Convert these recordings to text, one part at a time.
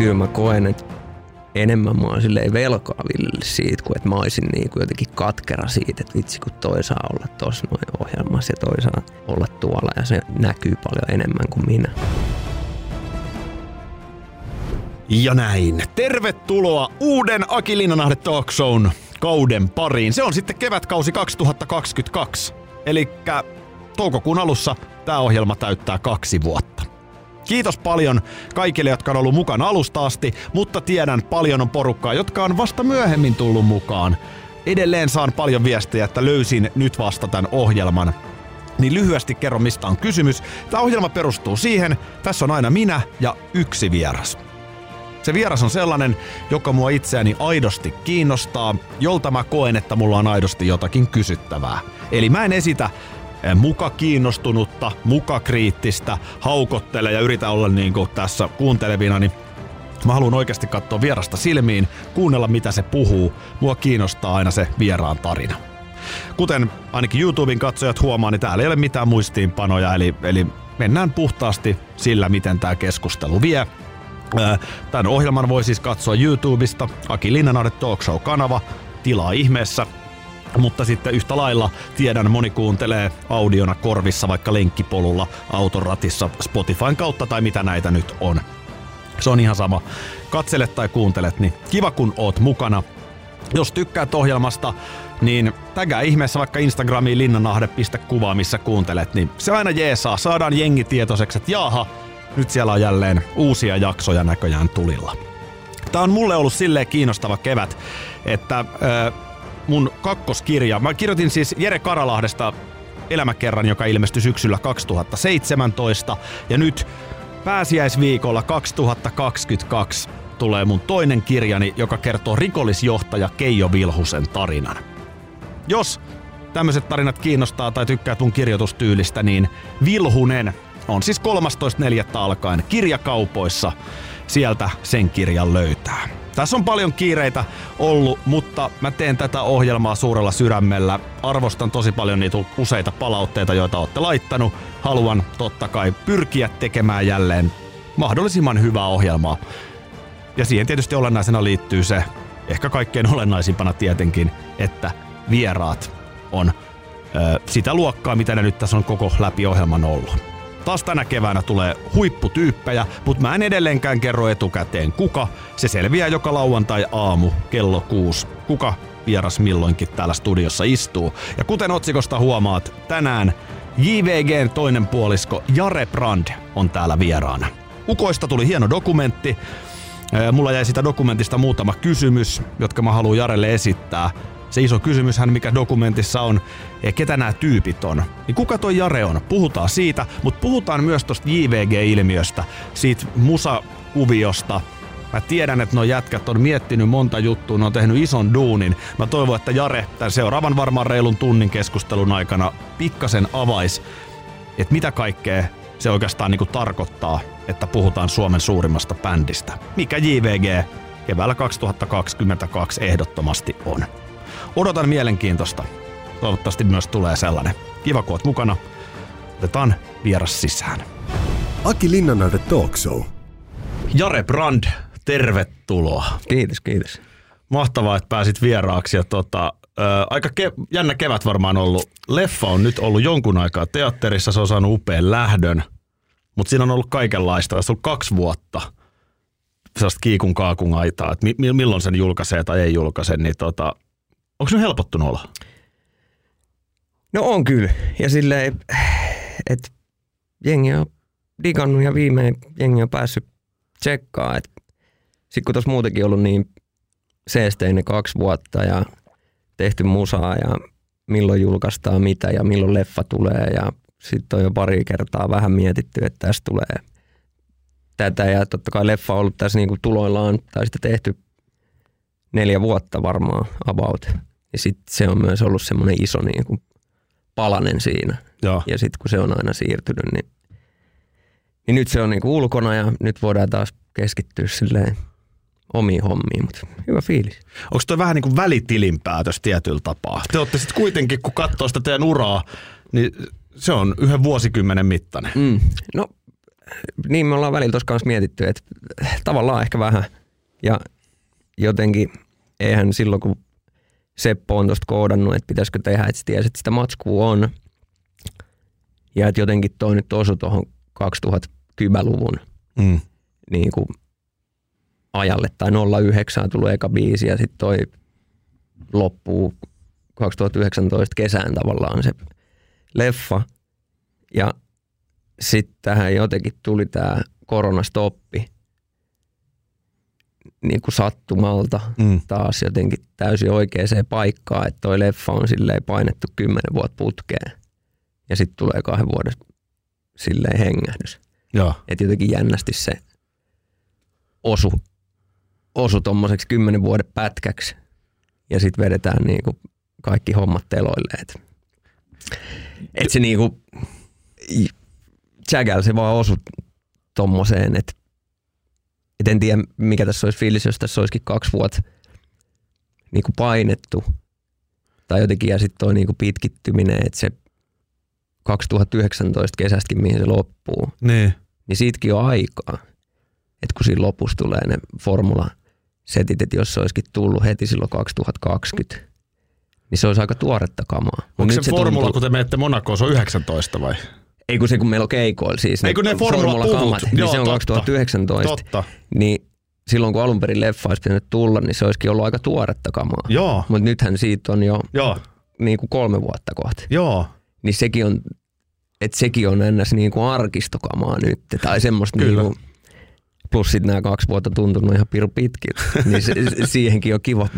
kyllä mä koen, että enemmän mä oon silleen velkaa Villelle siitä, kuin että mä olisin niin kuin jotenkin katkera siitä, että vitsi kun toi saa olla tuossa noin ohjelmassa ja toi saa olla tuolla ja se näkyy paljon enemmän kuin minä. Ja näin. Tervetuloa uuden Aki Linnanahde Talk Shown kauden pariin. Se on sitten kevätkausi 2022. Eli toukokuun alussa tämä ohjelma täyttää kaksi vuotta. Kiitos paljon kaikille, jotka on ollut mukana alusta asti, mutta tiedän paljon on porukkaa, jotka on vasta myöhemmin tullut mukaan. Edelleen saan paljon viestejä, että löysin nyt vasta tämän ohjelman. Niin lyhyesti kerro, mistä on kysymys. Tämä ohjelma perustuu siihen, tässä on aina minä ja yksi vieras. Se vieras on sellainen, joka mua itseäni aidosti kiinnostaa, jolta mä koen, että mulla on aidosti jotakin kysyttävää. Eli mä en esitä muka kiinnostunutta, muka kriittistä, haukottele ja yritä olla niin kuin tässä kuuntelevina, niin Mä haluan oikeasti katsoa vierasta silmiin, kuunnella mitä se puhuu. Mua kiinnostaa aina se vieraan tarina. Kuten ainakin YouTuben katsojat huomaa, niin täällä ei ole mitään muistiinpanoja, eli, eli mennään puhtaasti sillä, miten tämä keskustelu vie. Tämän ohjelman voi siis katsoa YouTubesta, Aki Linnanahde Talk Show-kanava, tilaa ihmeessä. Mutta sitten yhtä lailla tiedän, moni kuuntelee audiona korvissa vaikka lenkkipolulla, autoratissa, Spotifyn kautta tai mitä näitä nyt on. Se on ihan sama. Katselet tai kuuntelet, niin kiva kun oot mukana. Jos tykkäät ohjelmasta, niin tägää ihmeessä vaikka Instagramiin linnanahde.kuva, missä kuuntelet, niin se aina jeesaa. Saadaan jengi tietoiseksi, että jaaha, nyt siellä on jälleen uusia jaksoja näköjään tulilla. Tämä on mulle ollut silleen kiinnostava kevät, että äh, mun kakkoskirja, mä kirjoitin siis Jere Karalahdesta elämäkerran, joka ilmestyi syksyllä 2017, ja nyt pääsiäisviikolla 2022 tulee mun toinen kirjani, joka kertoo rikollisjohtaja Keijo Vilhusen tarinan. Jos tämmöiset tarinat kiinnostaa tai tykkää mun kirjoitustyylistä, niin Vilhunen on siis 13.4. alkaen kirjakaupoissa. Sieltä sen kirjan löytää. Tässä on paljon kiireitä ollut, mutta mä teen tätä ohjelmaa suurella sydämellä. Arvostan tosi paljon niitä useita palautteita, joita olette laittanut. Haluan totta kai pyrkiä tekemään jälleen mahdollisimman hyvää ohjelmaa. Ja siihen tietysti olennaisena liittyy se, ehkä kaikkein olennaisimpana tietenkin, että vieraat on ö, sitä luokkaa, mitä ne nyt tässä on koko läpi ohjelman ollut. Taas tänä keväänä tulee huipputyyppejä, mutta mä en edelleenkään kerro etukäteen kuka. Se selviää joka lauantai aamu kello kuusi. Kuka vieras milloinkin täällä studiossa istuu. Ja kuten otsikosta huomaat, tänään JVGn toinen puolisko Jare Brand on täällä vieraana. Ukoista tuli hieno dokumentti. Mulla jäi sitä dokumentista muutama kysymys, jotka mä haluan Jarelle esittää se iso kysymyshän, mikä dokumentissa on, ketä nämä tyypit on. Niin kuka toi Jare on? Puhutaan siitä, mutta puhutaan myös tuosta JVG-ilmiöstä, siitä musakuviosta, Mä tiedän, että nuo jätkät on miettinyt monta juttua, ne on tehnyt ison duunin. Mä toivon, että Jare tämän seuraavan varmaan reilun tunnin keskustelun aikana pikkasen avais, että mitä kaikkea se oikeastaan niinku tarkoittaa, että puhutaan Suomen suurimmasta bändistä. Mikä JVG keväällä 2022 ehdottomasti on. Odotan mielenkiintoista. Toivottavasti myös tulee sellainen. Kiva, kun oot mukana. Otetaan vieras sisään. Aki Linnanahde Talk Show. Jare Brand, tervetuloa. Kiitos, kiitos. Mahtavaa, että pääsit vieraaksi. Ja tota, ää, aika ke- jännä kevät varmaan ollut. Leffa on nyt ollut jonkun aikaa teatterissa, se on saanut upean lähdön. Mutta siinä on ollut kaikenlaista. Tässä on ollut kaksi vuotta sellaista kiikun kaakun aitaa, että mi- milloin sen julkaisee tai ei julkaise, niin tota, Onko se helpottunut olla? No on kyllä. Ja silleen, että jengi on digannut ja viimein jengi on päässyt tsekkaa. Sitten kun tuossa muutenkin ollut niin seesteinen kaksi vuotta ja tehty musaa ja milloin julkaistaan mitä ja milloin leffa tulee ja sitten on jo pari kertaa vähän mietitty, että tästä tulee tätä ja totta kai leffa on ollut tässä niinku tuloillaan tai sitten tehty neljä vuotta varmaan about. Ja sitten se on myös ollut semmoinen iso niin kuin palanen siinä. Joo. Ja sitten kun se on aina siirtynyt, niin, niin nyt se on niin kuin ulkona ja nyt voidaan taas keskittyä silleen omiin hommiin, mutta hyvä fiilis. Onko toi vähän niin kuin välitilinpäätös tietyllä tapaa? Te olette sitten kuitenkin, kun katsoo sitä teidän uraa, niin se on yhden vuosikymmenen mittainen. Mm. No niin me ollaan välillä tuossa kanssa mietitty, että tavallaan ehkä vähän. Ja jotenkin eihän silloin, kun Seppo on tuosta koodannut, että pitäisikö tehdä, että tiesi, että sitä matskua on. Ja että jotenkin toi nyt osui tuohon 2010-luvun Mm. niin kuin ajalle tai 09 on tullut eka biisi ja sitten toi loppuu 2019 kesään tavallaan se leffa. Ja sitten tähän jotenkin tuli tämä koronastoppi niin kuin sattumalta Mm. taas jotenkin täysin oikeaan paikkaan, että toi leffa on silleen painettu kymmenen vuotta putkeen ja sitten tulee kahden vuoden silleen hengähdys. Joo. Että jotenkin jännästi se osu, osu tommoseksi kymmenen vuoden pätkäksi ja sitten vedetään niinku kaikki hommat teloille. Et, et se niinku, Jagäl se vaan osu tommoseen, että et en tiedä mikä tässä olisi fiilis, jos tässä olisikin kaksi vuotta niinku painettu tai jotenkin ja sitten toi niinku pitkittyminen, että se 2019 kesästäkin, mihin se loppuu, Niin. niin siitäkin on aikaa. Että kun siinä lopussa tulee ne formula setit, että jos se olisikin tullut heti silloin 2020, niin se olisi aika tuoretta kamaa. Onko nyt se, formula, tuntuu- kun te menette Monakoon, se on 19 vai? Ei kun se, kun meillä on keikoilla siis. Ei kun ne formulakamat, niin Joo, se on totta. 2019. Totta. Niin silloin kun alun perin leffa olisi pitänyt tulla, niin se olisikin ollut aika tuoretta kamaa. Joo. Mutta nythän siitä on jo Joo. niin kuin kolme vuotta kohti. Joo. Niin sekin on, että sekin on ennäs niin kuin arkistokamaa nyt. Tai semmoista niin Kyllä. kuin, plus sitten nämä kaksi vuotta tuntunut ihan piru pitkiltä. niin se, siihenkin on kiva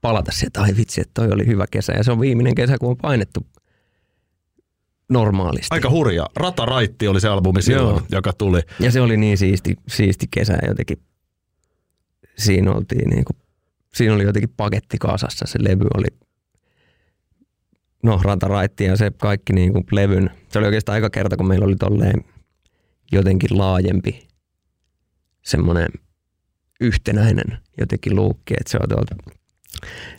palata sieltä, että ai vitsi, että toi oli hyvä kesä. Ja se on viimeinen kesä, kun on painettu normaalisti. Aika hurja. Rata Raitti oli se albumi silloin, Joo. joka tuli. Ja se oli niin siisti, siisti kesä jotenkin. Siinä, oltiin niin kuin, siinä oli jotenkin paketti kasassa. Se levy oli, no rataraitti ja se kaikki niin kuin levyn. Se oli oikeastaan aika kerta, kun meillä oli tolleen jotenkin laajempi semmoinen yhtenäinen jotenkin luukki, että se on tuolta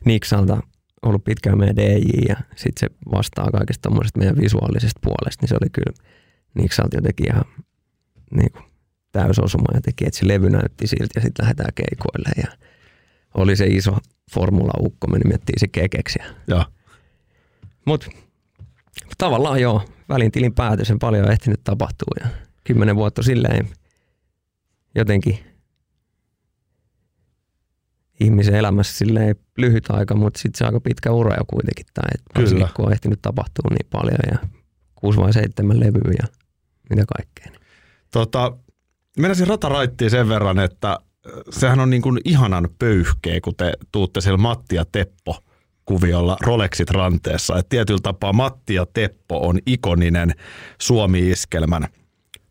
Niksalta ollut pitkään meidän DJ ja sitten se vastaa kaikesta tuommoisesta meidän visuaalisesta puolesta, niin se oli kyllä Niksalta jotenkin ihan niin kuin täysosuma ja teki, että se levy näytti siltä ja sitten lähdetään keikoille ja oli se iso formula-ukko, me nimettiin se kekeksi. Joo. Mutta tavallaan joo, välin tilin päätös on paljon ehtinyt tapahtua ja kymmenen vuotta silleen jotenkin ihmisen elämässä silleen lyhyt aika, mutta sitten se aika pitkä ura jo kuitenkin. Tai Kyllä. kun on ehtinyt tapahtua niin paljon ja kuusi vai seitsemän levyä ja mitä kaikkea. niin Tota, menisin rataraittiin sen verran, että äh, sehän on niin kuin ihanan pöyhkeä, kun te tuutte siellä Matti ja Teppo kuviolla Rolexit ranteessa. Et tietyllä tapaa Matti ja Teppo on ikoninen Suomi-iskelmän.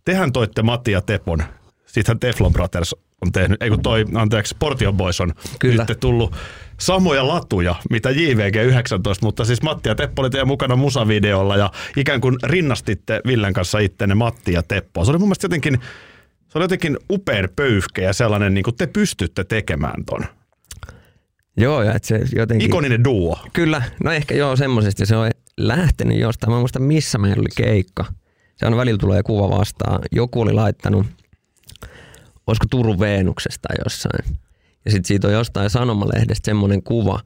Tehän toitte Matti ja Tepon. Siitähän Teflon Brothers on tehnyt, ei kun toi, anteeksi, Portion Boys on Kyllä. nyt tullut samoja latuja, mitä JVG19, mutta siis Matti ja Teppo oli teidän mukana musavideolla ja ikään kuin rinnastitte Villen kanssa ittenne Matti ja Teppoa. Se oli mun mielestä jotenkin, se oli jotenkin upean pöyhke ja sellainen, niin kuin te pystytte tekemään ton. Joo, ja se jotenkin... Ikoninen duo. Kyllä, no ehkä joo semmoisesti. Se on lähtenyt jostain. Mä en muista missä meillä oli keikka. Se on välillä tulee kuva vastaan. Joku oli laittanut, olisiko Turun Veenuksesta jossain. Ja sitten siitä on jostain sanomalehdestä semmoinen kuva,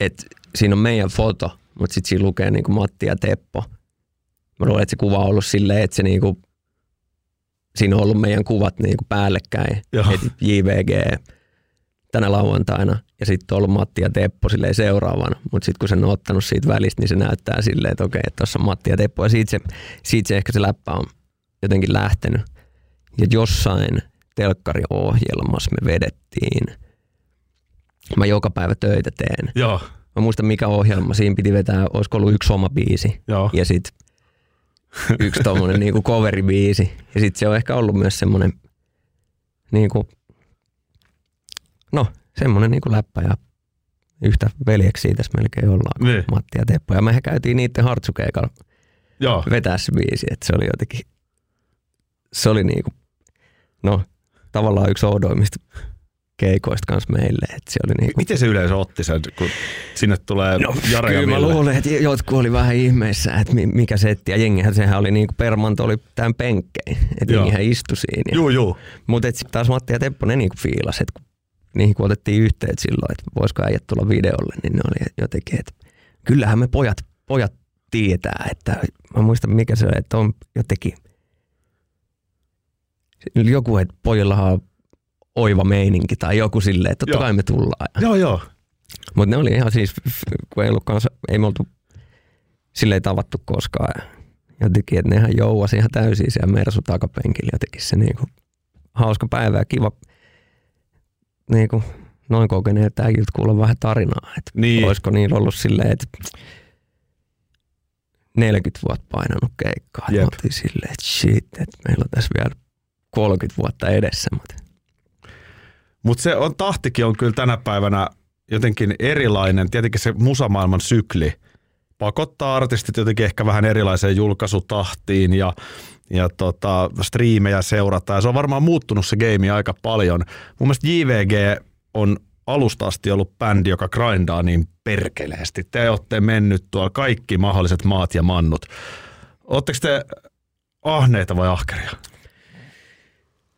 että siinä on meidän foto, mutta sitten siinä lukee niinku Matti ja Teppo. Mä luulen, että se kuva on ollut silleen, että se niinku, siinä on ollut meidän kuvat niinku päällekkäin. Joo. Et JVG tänä lauantaina ja sitten on ollut Matti ja Teppo silleen seuraavana. Mutta sitten kun sen on ottanut siitä välistä, niin se näyttää silleen, että okei, että tuossa on Matti ja Teppo. Ja siitä se, siitä se ehkä se läppä on jotenkin lähtenyt. Ja jossain telkkariohjelmassa me vedettiin. Mä joka päivä töitä teen. Joo, Mä muistan mikä ohjelma. Siinä piti vetää, olisiko ollut yksi oma biisi. joo. Ja sitten yksi tommonen niinku coveribiisi. Ja sitten se on ehkä ollut myös semmonen niinku, no semmonen niinku läppä ja yhtä veljeksiä tässä melkein ollaan Niin. Matti ja Teppo. Ja mehän käytiin niiden hartsukeikalla Joo, vetää se biisi, että se oli jotenkin, se oli niinku, no tavallaan yksi oudoimmista keikoista kanssa meille. Että se oli niinku, Miten se yleisö otti sen, kun sinne tulee no, Jare ja Kyllä mä luulen, että jotkut oli vähän ihmeissä, että mi- mikä setti. Ja jengihän sehän oli niinku permanto oli tämän penkkeen. Että Joo. jengihän istui siinä. Ja, Juu, juu. mutta sitten taas Matti ja Teppo ne niinku fiilas, että kun niihin kun otettiin yhteyttä silloin, että voisiko äijät tulla videolle, niin ne oli jotenkin, että kyllähän me pojat, pojat tietää, että mä muistan mikä se on, että on jotenkin joku, että pojillahan on oiva meininki tai joku silleen, että totta Joo. kai me tullaan. Joo, joo. Mutta ne oli ihan siis, kun ei ollut kanssa, ei me oltu silleen tavattu koskaan. Ja jotenkin, että nehän jouasi ihan täysin siellä Mersu takapenkillä. Jotenkin se niinku hauska päivä ja kiva niinku, noin kokeneet äijiltä kuulla vähän tarinaa. Että Niin. Olisiko niillä ollut silleen, että 40 vuotta painanut keikkaa. Jep. Jep. oltiin silleen, että shit, että meillä on tässä vielä 30 vuotta edessä. Mutta Mutta se on, tahtikin on kyllä tänä päivänä jotenkin erilainen. Tietenkin se musamaailman sykli pakottaa artistit jotenkin ehkä vähän erilaiseen julkaisutahtiin ja, ja tota, striimejä seurata. Ja se on varmaan muuttunut se game aika paljon. Mun mielestä JVG on alusta asti ollut bändi, joka grindaa niin perkeleesti. Te olette mennyt tuolla kaikki mahdolliset maat ja mannut. Oletteko te ahneita vai ahkeria?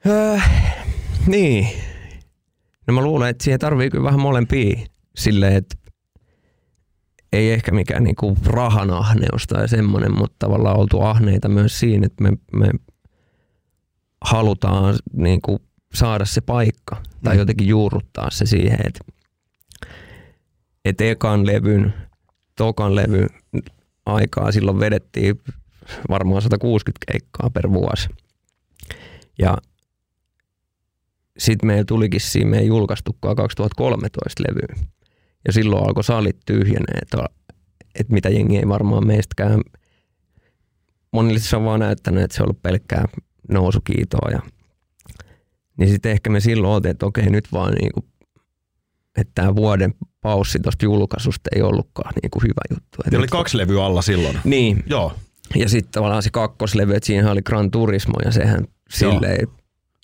Öö, niin. No mä luulen, että siihen tarvii kyllä vähän molempia silleen, että ei ehkä mikään niinku rahan ahneus tai semmoinen, mutta tavallaan oltu ahneita myös siinä, että me, me halutaan niinku saada se paikka tai Mm. jotenkin juurruttaa se siihen, että et ekan levyn, tokan levyn aikaa silloin vedettiin varmaan 160 keikkaa per vuosi. Ja sitten meillä tulikin siinä, me ei julkaistukaan 2013 levyä. Ja silloin alkoi salit tyhjenee, että, että mitä jengi ei varmaan meistäkään, monille se on vaan näyttänyt, että se on ollut pelkkää nousukiitoa. Ja, niin sitten ehkä me silloin oltiin, että okei nyt vaan niinku, että tämä vuoden paussi tuosta julkaisusta ei ollutkaan niinku hyvä juttu. Et Teillä oli kaksi levyä alla silloin. Niin, Joo. ja sitten tavallaan se kakkoslevy, että siinä oli Gran Turismo ja sehän silleen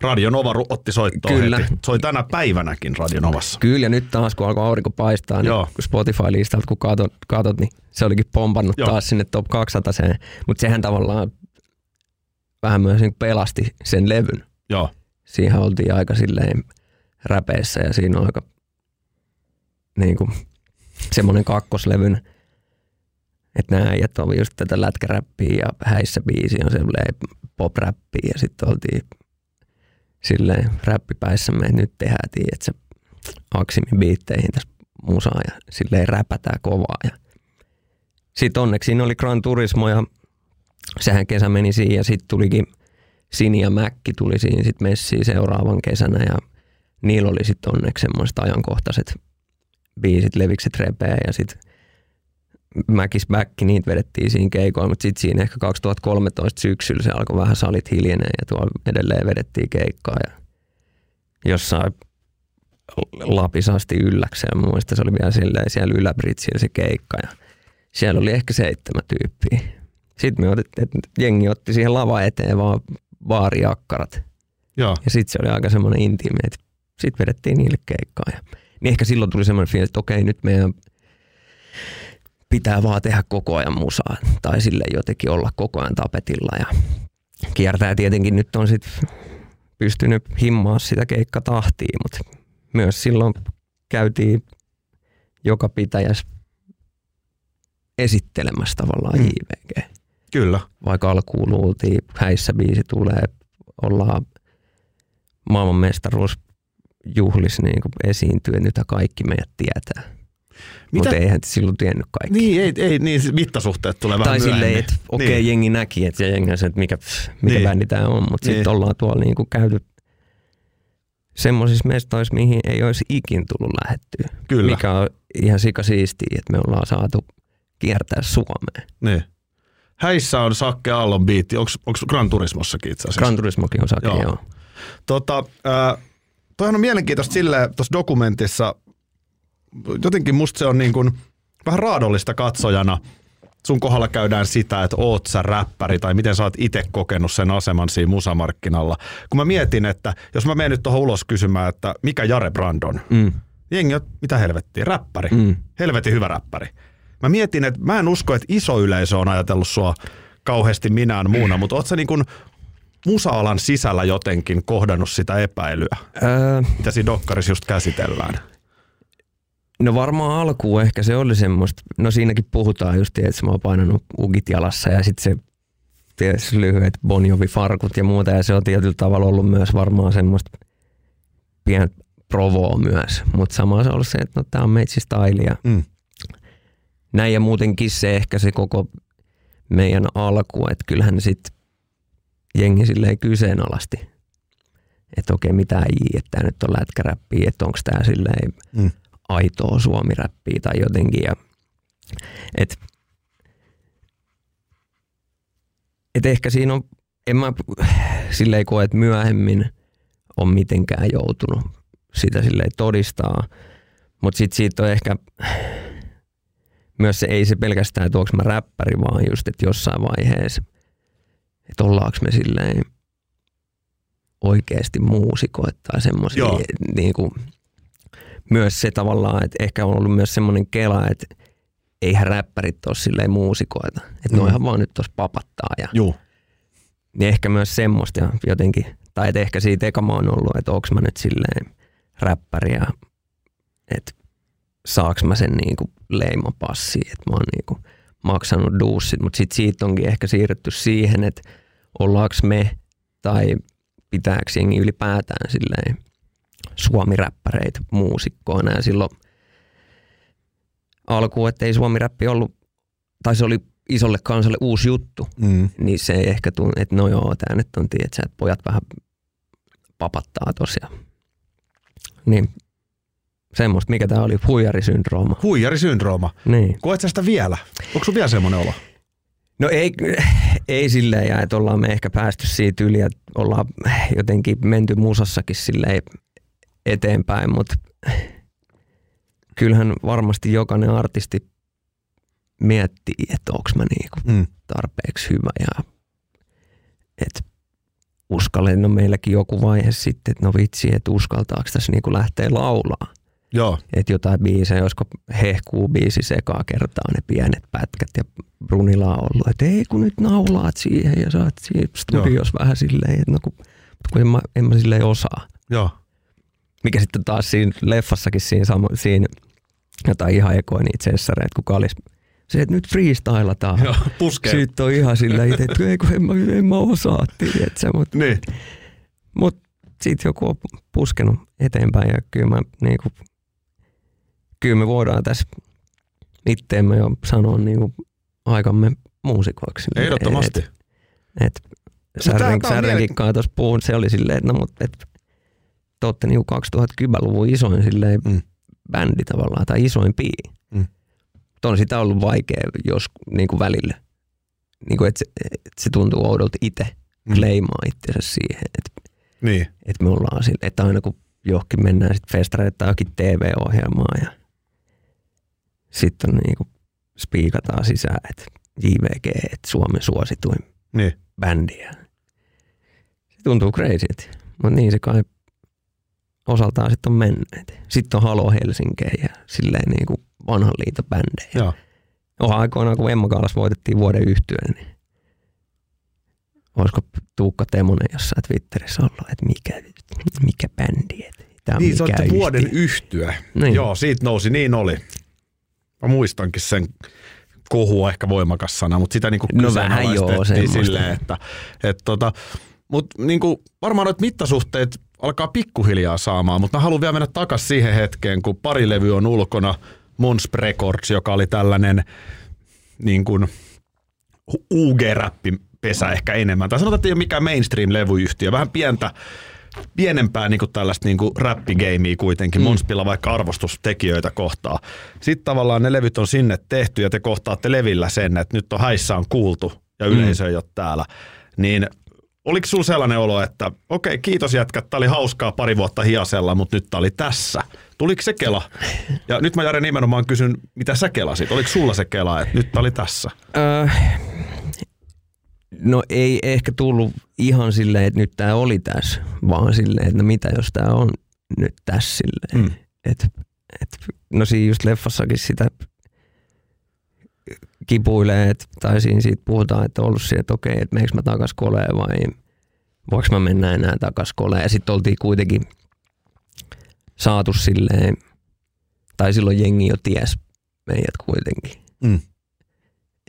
Radio Nova otti soittoon Kyllä. heti. Soi tänä päivänäkin Radio Novassa. Kyllä, ja nyt taas kun alkoi aurinko paistaa, niin Joo. kun Spotify-listalta kun katot, katot, niin se olikin pompannut Joo. taas sinne top 200 Mutta sehän tavallaan vähän myös niin pelasti sen levyn. Joo. Siihen oltiin aika silleen räpeissä ja siinä on aika niin kuin, semmoinen kakkoslevyn, että nämä äijät on just tätä lätkäräppiä ja häissä biisi on semmoinen pop-räppiä ja sitten oltiin silleen räppipäissämme, että nyt tehdään, että se Aksimin biitteihin tässä musaa ja silleen räpätään kovaa. Ja sitten onneksi siinä oli Gran Turismo ja sehän kesä meni siihen ja sitten tulikin Sini ja Mäkki tuli siinä sitten messiin seuraavan kesänä ja niillä oli sitten onneksi semmoiset ajankohtaiset biisit, levikset repeä ja sitten Mäkis Back, niitä vedettiin siinä keikoilla, mutta sitten siinä ehkä 2013 syksyllä se alkoi vähän salit hiljenee ja tuolla edelleen vedettiin keikkaa ja jossain Lapissa asti ylläkseen. Mä muistan, se oli vielä silleen siellä yläbritsillä se keikka ja siellä oli ehkä seitsemän tyyppiä. Sitten me otettiin, että jengi otti siihen lava eteen vaan vaariakkarat. Joo. Ja sitten se oli aika semmoinen intiimi, että sitten vedettiin niille keikkaa. Ja, niin ehkä silloin tuli semmoinen fiilis, että okei, nyt meidän pitää vaan tehdä koko ajan musaa. Tai sille jotenkin olla koko ajan tapetilla. Ja kiertää tietenkin nyt on sitten pystynyt himmaa sitä keikkatahtia, mutta myös silloin käytiin joka pitäjässä esittelemässä tavallaan Mm. JVG Kyllä. vaikka alkuun luultiin, häissä biisi tulee, ollaan maailmanmestaruus juhlis niin esiintyy, nyt kaikki meidät tietää. Mitä? Mutta eihän silloin tiennyt kaikki. Niin, ei, ei, niin mittasuhteet tulee vähän tai silleen, että okei, okay, niin. jengi näki, että ja jengi että mikä, pff, mikä Niin. bändi tämä on, mutta Niin. sitten ollaan tuolla niin kuin käyty semmoisissa mestoissa, mihin ei olisi ikin tullut lähettyä. Kyllä. Mikä on ihan sikasiistiä, että me ollaan saatu kiertää Suomeen. Niin. Häissä on Sakke Aallon biitti. Onko Gran Turismossakin itse asiassa? Gran Turismokin on Joo. joo. joo. Tota, äh, toihan on mielenkiintoista silleen tuossa dokumentissa, jotenkin musta se on niin kuin vähän raadollista katsojana. sun kohdalla käydään sitä, että oot sä räppäri tai miten sä oot itse kokenut sen aseman siinä musamarkkinalla. Kun mä mietin, että jos mä menen nyt tuohon ulos kysymään, että mikä Jare Brandon, Mm. jengi on, mitä helvettiä, räppäri, Mm. helvetin hyvä räppäri. Mä mietin, että mä en usko, että iso yleisö on ajatellut sua kauheasti minään muuna, mutta oot sä niin kuin musa-alan sisällä jotenkin kohdannut sitä epäilyä, Öö, mitä siinä dokkarissa just käsitellään? No varmaan alkuun ehkä se oli semmoista, no siinäkin puhutaan just, että mä oon painanut ugit jalassa ja sitten se tietysti lyhyet Bon Jovi-farkut ja muuta. Ja se on tietyllä tavalla ollut myös varmaan semmoista pientä provoa myös, mutta sama se on ollut se, että no tää on meitsi style ja Mm. näin. Ja muutenkin se ehkä se koko meidän alku, että kyllähän sitten jengi silleen kyseenalasti, että okei mitä ei, että tää nyt on lätkäräppiä, että onko tämä silleen Mm. Aitoa suomiräppiä tai jotenkin ja et, et ehkä siinä on, en mä silleen koe, että myöhemmin on mitenkään joutunut sitä silleen todistaa, mutta sitten siitä on ehkä myös se ei se pelkästään, että onko mä räppäri, vaan just, että jossain vaiheessa, että ollaanko me silleen oikeasti muusikoita tai semmoisia, niin kuin, myös se tavallaan, että ehkä on ollut myös semmoinen kela, että eihän räppärit ole silleen muusikoita, että Mm. noihan vaan nyt tuossa papattaa ja Juu. niin ehkä myös semmoista ja jotenkin, tai että ehkä siitä eka mä oon ollut, että onko mä nyt silleen räppäri ja että saaks mä sen niinku leimapassi, että mä oon niinku maksanut duussit, mutta sitten siitä onkin ehkä siirretty siihen, että ollaanko me tai pitääkö jengi ylipäätään silleen suomiräppäreitä muusikkoina ja silloin alkuun, että ei suomiräppi ollut, tai se oli isolle kansalle uusi juttu, Mm. niin se ei ehkä tunne, että no joo, tää nyt on, tiedätkö, että pojat vähän papattaa tosiaan. Niin semmoista, mikä tää oli, huijarisyndrooma. Huijarisyndrooma. Niin. Koet sä sitä vielä? Onko sun vielä semmoinen olo? No ei, ei silleen, ja että ollaan me ehkä päästy siitä yli, että ollaan jotenkin menty musassakin silleen eteenpäin, mutta kyllähän varmasti jokainen artisti miettii, että onko mä niinku Mm. tarpeeksi hyvä ja että uskallen, no meilläkin joku vaihe sitten, että no vitsi, että uskaltaako tässä niinku lähteä laulaa. Joo. Että jotain biisejä, josko hehkuu biisi sekaa kertaa ne pienet pätkät ja Brunilla on ollut, että ei kun nyt naulaat siihen ja sä oot siinä studiossa vähän silleen, että no kun, kun en, mä, en mä silleen osaa. Joo. Mikä sitten taas siinä leffassakin siinä, sama, siinä jotain ihan ekoja niitä sessareita, kuka olisi se, että nyt freestylataan. Joo. Puskee. Sitten on ihan sillä itse, että ei kun en mä, en mä osaa, tiedätkö, mutta Niin. mut sitten joku on puskenut eteenpäin ja kyllä mä niinku, kyllä me voidaan tässä itteemme jo sanoa niinku aikamme muusikoiksi. silleen, Ehdottomasti. Et, et tää- Särren, tuossa puhun, se oli silleen, että no mut, et, te ootte niinku 2010-luvun isoin silleen Mm. bändi tavallaan, tai isoin pii. Mm. Mutta on sitä ollut vaikea jos niinku välillä. Niinku, että se, et se tuntuu oudolta itse Mm. kleimaa itsensä siihen, että Niin. et me ollaan sille, että aina kun johonkin mennään sitten festareille tai johonkin TV-ohjelmaan ja sitten niinku spiikataan sisään, että JVG, että Suomen suosituin Niin. bändi. Ja se tuntuu crazyltä, mutta niin se kai osaltaan sitten on mennyt. Sitten on Halo Helsinkiä ja silleen niinku vanhan liiton bändejä. Joo. Onhan aikoinaan, kun Emma Kaalas voitettiin vuoden yhtyön, niin olisiko Tuukka Temonen jossain Twitterissä ollut, että mikä, mikä bändi, että tämä Niin, se mikä olette vuoden yhtyä. Niin. Joo, siitä nousi, niin oli. Mä muistankin sen kohu ehkä voimakas sana, mutta sitä niinku No vähän joo, silleen, että, että tota, mutta niinku, varmaan noita mittasuhteet alkaa pikkuhiljaa saamaan, mutta mä haluan vielä mennä takaisin siihen hetkeen, kun pari levy on ulkona, Mons Records, joka oli tällainen niin kuin UG-räppi pesä ehkä enemmän. Tai sanotaan, että ei ole mikään mainstream-levyyhtiö, vähän pientä, pienempää niin kuin tällaista niin kuin räppigeimiä kuitenkin. Mm. Monspilla vaikka arvostustekijöitä kohtaa. Sitten tavallaan ne levyt on sinne tehty ja te kohtaatte levillä sen, että nyt on häissä on kuultu ja yleisö ei ole täällä. Niin oliko sulla sellainen olo, että okei, okay, kiitos jätkät, tää oli hauskaa pari vuotta hiasella, mutta nyt tää oli tässä. Tuliko se kela? Ja nyt mä Jare nimenomaan kysyn, mitä sä kelasit? Oliko sulla se kela, että nyt tää oli tässä? Öö, no ei ehkä tullut ihan silleen, että nyt tämä oli tässä, vaan silleen, että no mitä jos tämä on nyt tässä silleen. Mm. Et, et, no siinä just leffassakin sitä kipuilee, et, tai siinä siitä puhutaan, että on ollut siellä, että okei, että meneekö mä takas koleen vai voiko mä mennä enää takas koleen. Ja sitten oltiin kuitenkin saatu silleen, tai silloin jengi jo ties meidät kuitenkin. Mm.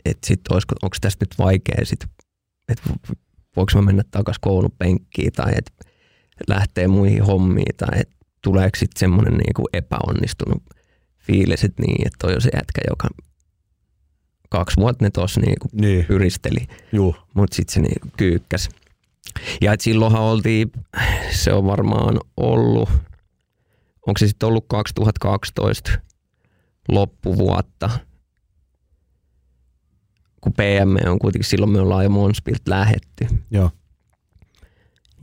Että sitten onko tästä nyt vaikea sit, että voiko mä mennä takas koulun penkkiin tai että lähtee muihin hommiin tai että tuleeko sitten semmoinen niinku epäonnistunut fiilis, että niin, että toi on se jätkä, joka kaksi vuotta ne tuossa niinku Niin. pyristeli, mutta sitten se niinku kyykkäs. Ja et silloinhan oltiin, se on varmaan ollut, onko se sitten ollut 2012 loppuvuotta, kun PM on kuitenkin, silloin me ollaan jo Monspilt lähetty. Joo.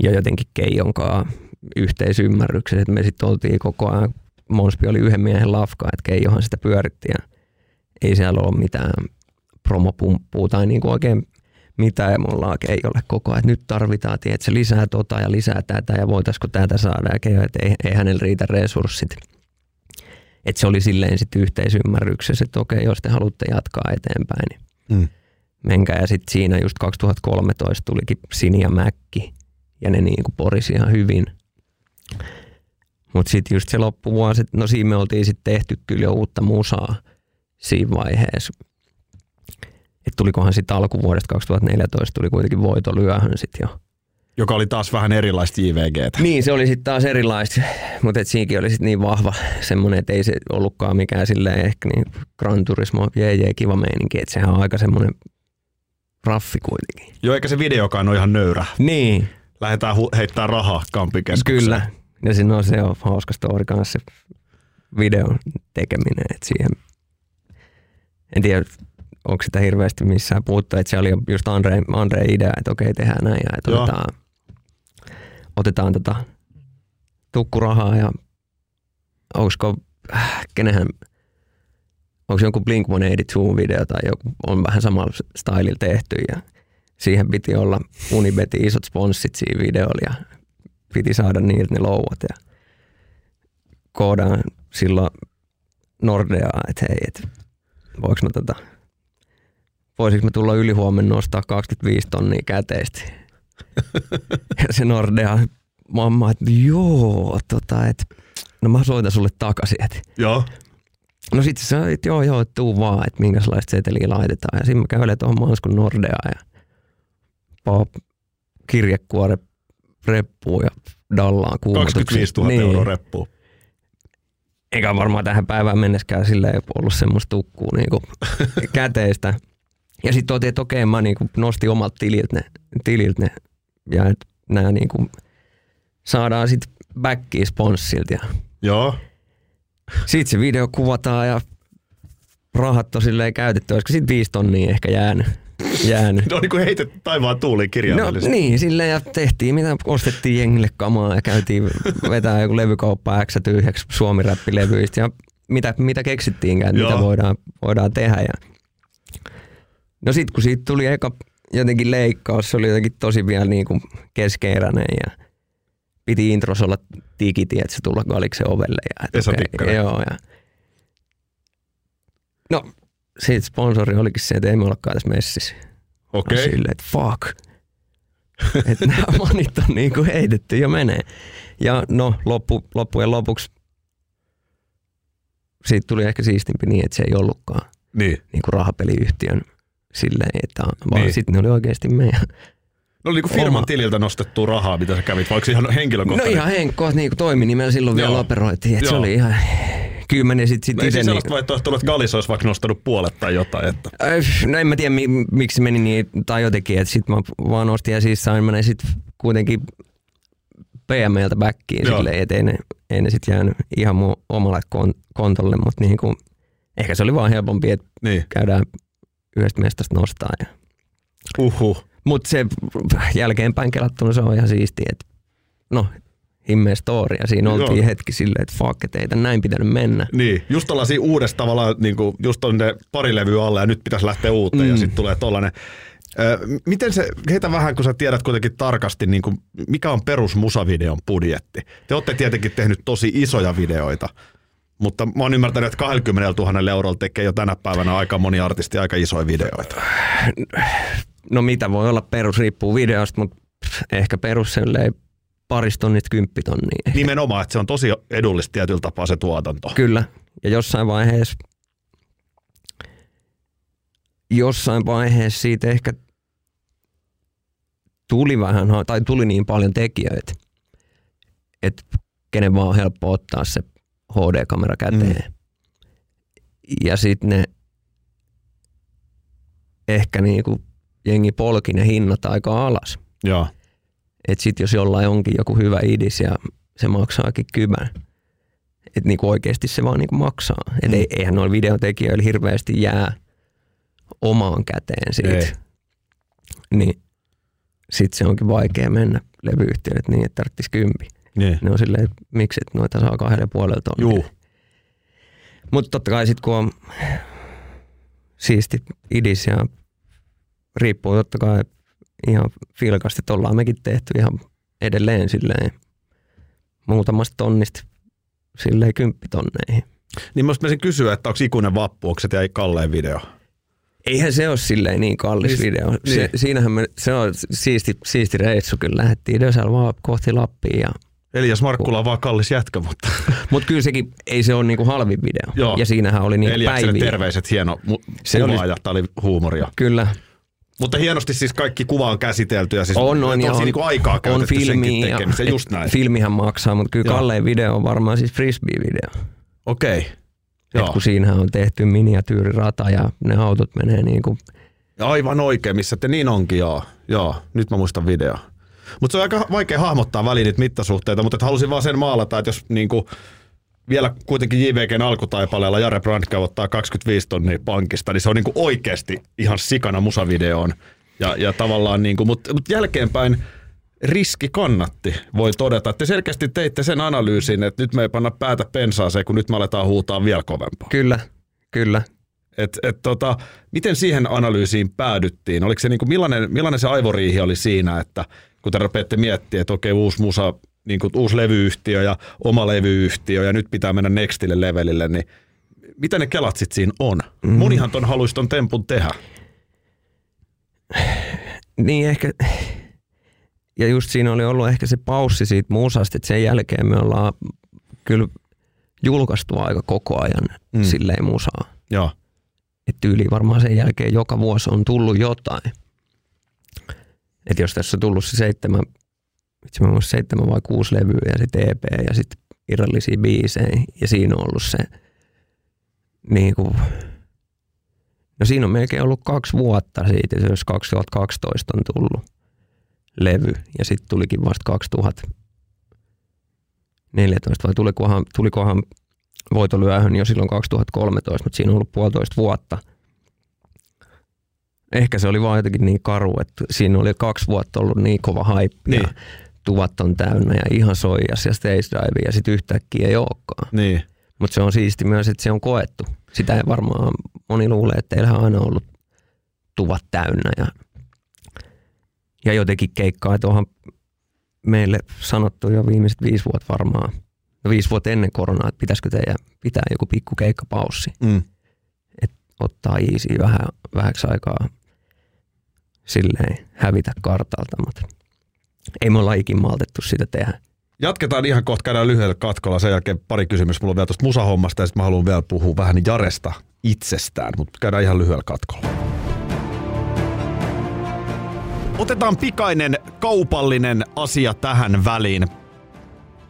Ja jotenkin Keijonkaan yhteisymmärryksessä, että me sitten oltiin koko ajan, Monspi oli yhden miehen lafka, että Keijohan sitä pyöritti ja ei siellä ole mitään promopumppua tai niinku oikein mitään ja me ollaan Keijolle koko ajan, että nyt tarvitaan tiedätkö, lisää tota ja lisää tätä ja voitaisiko tätä saada ja Keijo, että ei, ei hänellä riitä resurssit. Että se oli silleen sitten yhteisymmärryksessä, että okei, jos te haluatte jatkaa eteenpäin, niin Mm. menkää. Ja sitten siinä just 2013 tulikin Sini ja Mäkki ja ne niinku porisi ihan hyvin. Mutta sitten just se loppuvuosi, no siinä me oltiin sitten tehty kyllä jo uutta musaa siinä vaiheessa. Et tulikohan sitten alkuvuodesta 2014 tuli kuitenkin voitolyöhön sitten jo. Joka oli taas vähän erilaista JVGtä. Niin, se oli sitten taas erilaista, mutta et siinäkin oli sitten niin vahva semmoinen, että ei se ollutkaan mikään silleen ehkä niin Gran Turismo, jee, jee, kiva meininki, että sehän on aika semmoinen raffi kuitenkin. Joo, eikä se videokaan ole ihan nöyrä. Niin, Lähdetään hu- heittää rahaa kampikeskukseen. Kyllä. Ja siinä on se on hauska story kanssa se videon tekeminen. että siihen, en tiedä, onko sitä hirveästi missään puhuttu, että se oli just Andre, Andre idea, että okei, tehdään näin ja että Joo. otetaan, otetaan tota tukkurahaa ja onko äh, kenenhän, onko joku Blink-182 video tai joku on vähän samalla stylilla tehty ja siihen piti olla Unibetin isot sponssit siinä videolla ja piti saada niiltä ne louvat ja koodaan silloin Nordeaa, että hei, että voiko mä tota, voisinko mä tulla ylihuomenna nostaa 25 tonnia käteistä. ja se Nordea mamma, että joo, tota, että no mä soitan sulle takaisin, että Joo. No sitten se sanoi, että joo, joo, tuu vaan, että minkälaista seteliä laitetaan. Ja siinä mä kävelen tuohon Manskun Nordeaan ja pop, kirjekuore reppuun ja dallaan kuumotuksen. 25 000 niin. euroa reppuun. Eikä varmaan tähän päivään mennessäkään sillä ei ollut semmoista tukkuu niinku käteistä. Ja sitten otin, että okei, mä niinku nostin omalta tililtä ne, tililtä ne ja että nämä niinku saadaan sitten backiin sponssilta. Ja Joo. sitten se video kuvataan ja rahat on silleen käytetty. Olisiko sitten viisi tonnia ehkä jäänyt? jäänyt. Ne on niin kuin heitetty taivaan tuuliin No kirjaimellisesti. niin, silleen ja tehtiin mitä, ostettiin jengille kamaa ja käytiin vetää joku levykauppa X tyhjäksi suomiräppilevyistä ja mitä, mitä keksittiinkään, Joo. mitä voidaan, voidaan tehdä. Ja... No sitten kun siitä tuli eka jotenkin leikkaus, se oli jotenkin tosi vielä niin kuin keskeeräinen ja piti intros olla tikiti, että se tulla Galiksen ovelle. Ja, Esa Tikkanen. Joo, ja... No, siitä sponsori olikin se, että ei me ollakaan tässä messissä. Okei. Okay. Silleen, että fuck. että nämä monit on niinku heitetty ja menee. Ja no, loppu, loppujen lopuksi siitä tuli ehkä siistimpi niin, että se ei ollutkaan Niin. niinku rahapeliyhtiön silleen, että vaan Niin. niin. sitten ne oli oikeasti meidän. No oli niin firman Oma- tililtä nostettua rahaa, mitä sä kävit, vaikka ihan No henkilökohtainen. ihan henkkoot niinku toiminimellä silloin vielä Joo. operoitiin, että se oli ihan kyllä meni sit, sit No ei itse siis niin, sellaista vaihtoehtoa, että Galis olisi vaikka nostanut puolet tai jotain. Että. No en mä tiedä mi- miksi meni niin tai jotenkin, että sit mä vaan nostin ja siis sain mä ne sit kuitenkin PMltä backiin silleen, että ei ne, ei ne sit jäänyt ihan mun omalle kon- kontolle, mutta niinku, ehkä se oli vaan helpompi, että Niin. käydään yhdestä mestasta nostaa. Ja. Uhuh. Mutta se jälkeenpäin kelattuna se on ihan siistiä, että no himmeen story ja siinä oltiin Joo. hetki silleen, että fuck, et ei tän näin pitänyt mennä. Niin, just tällaisia uudesta tavallaan, niin kuin, just on ne pari levyä alla ja nyt pitäisi lähteä uuteen mm. ja sitten tulee tollanen. Ö, miten se, heitä vähän, kun sä tiedät kuitenkin tarkasti, niin kuin, mikä on perus musavideon budjetti? Te olette tietenkin tehnyt tosi isoja videoita, mutta mä oon ymmärtänyt, että 20 000 eurolla tekee jo tänä päivänä aika moni artisti aika isoja videoita. No mitä voi olla perus, riippuu videosta, mutta ehkä perus silleen paristonnit kymppitonnia. Nimenomaan, että se on tosi edullista tietyllä tapaa se tuotanto. Kyllä. Ja jossain vaiheessa, jossain vaiheessa siitä ehkä tuli vähän, tai tuli niin paljon tekijöitä, että kenen vaan on helppo ottaa se HD-kamera käteen. Mm. Ja sitten ne ehkä niinku jengi polki ne hinnat aika alas. Joo. Että sit jos jollain onkin joku hyvä idis ja se maksaakin kymän, että niinku oikeasti se vaan niinku maksaa. Et Mm. ei, eihän noilla videotekijöillä hirveästi jää omaan käteen siitä. Ei. Niin sit se onkin vaikea mennä levyyhtiölle niin, että tarvitsisi kympi. Niin. Ne on silleen, että miksi et noita saa puolella tonnilla. Juu. Mutta totta kai sit kun on siisti idis ja riippuu totta kai ihan filkasti, että ollaan mekin tehty ihan edelleen silleen muutamasta tonnista silleen kymppitonneihin. Niin mä olisin kysyä, että onko ikuinen vappu, onko se jäi kalleen video? Eihän se ole silleen niin kallis Niin, video. Se, niin. Siinähän me, se on siisti, siisti reissu kyllä. Lähdettiin Dösällä vaan kohti Lappia. Ja, Elias Markkula on vaan kallis jätkä, mutta mutta kyllä sekin, ei se ole niinku halvin video. Joo. Ja siinähän oli niinku Eliakselle päiviä. terveiset, hieno mu- Se kuva oli- oli huumoria. Kyllä, Mutta hienosti siis kaikki kuva on käsitelty ja siis On, on, ja on, niinku aikaa on filmiä. ja- just näin. Filmihän maksaa, mutta kyllä Joo. kallein video on varmaan siis frisbee-video. Okei. Et Joo. kun siinähän on tehty miniatyyrirata ja ne autot menee niin kuin, Aivan oikein, missä te niin onkin, joo. Joo, nyt mä muistan video. Mutta se on aika vaikea hahmottaa väliin niitä mittasuhteita, mutta halusin vaan sen maalata, että jos niinku vielä kuitenkin JVGn alkutaipaleella Jare Brandkä ottaa 25 tonnia pankista, niin se on niinku oikeasti ihan sikana musavideoon. Ja, ja tavallaan niinku, mutta mut jälkeenpäin riski kannatti, voi todeta. Että te selkeästi teitte sen analyysin, että nyt me ei panna päätä pensaaseen, kun nyt me aletaan huutaa vielä kovempaa. kyllä, kyllä. Et, et tota, miten siihen analyysiin päädyttiin? Oliko se niinku, millainen, millainen se aivoriihi oli siinä, että kun te rupeatte miettimään, että okei uusi musa, niinku, uusi levyyhtiö ja oma levyyhtiö ja nyt pitää mennä nextille levelille, niin mitä ne kelat sit siinä on? Mm. Monihan ton haluaisi ton tempun tehdä. Niin ehkä, ja just siinä oli ollut ehkä se paussi siitä musasta, että sen jälkeen me ollaan kyllä julkaistu aika koko ajan Mm. silleen musaa. Joo. Että tyyli varmaan sen jälkeen joka vuosi on tullut jotain. Että jos tässä on tullut se seitsemän, itse mä seitsemän vai kuusi levyä ja sitten EP ja sitten irrallisia biisejä ja siinä on ollut se niin kuin, no siinä on melkein ollut kaksi vuotta siitä, jos 2012 on tullut levy ja sitten tulikin vasta 2014 vai tulikohan, tulikohan voitolyöhön jo silloin 2013, mutta siinä on ollut puolitoista vuotta. Ehkä se oli vaan jotenkin niin karu, että siinä oli kaksi vuotta ollut niin kova haippi Niin. ja tuvat on täynnä ja ihan soijas ja stage dive ja sitten yhtäkkiä ei olekaan. Niin. Mutta se on siisti myös, että se on koettu. Sitä ei varmaan moni luulee, että teillähän on aina ollut tuvat täynnä ja, ja jotenkin keikkaa, että onhan meille sanottu jo viimeiset viisi vuotta varmaan, no viisi vuotta ennen koronaa, että pitäisikö teidän pitää joku pikku keikkapaussi, Mm. Ottaa easy vähän, vähäksi aikaa silleen hävitä kartalta, mutta ei me olla ikin maltettu sitä tehdä. Jatketaan ihan kohta, käydään lyhyellä katkolla. Sen jälkeen pari kysymystä mulla on vielä tuosta musahommasta ja sitten mä haluan vielä puhua vähän Jaresta itsestään, mutta käydään ihan lyhyellä katkolla. Otetaan pikainen kaupallinen asia tähän väliin.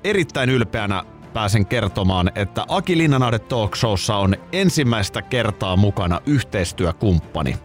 Erittäin ylpeänä pääsen kertomaan, että Aki Linnanahde Talk Showssa on ensimmäistä kertaa mukana yhteistyökumppani.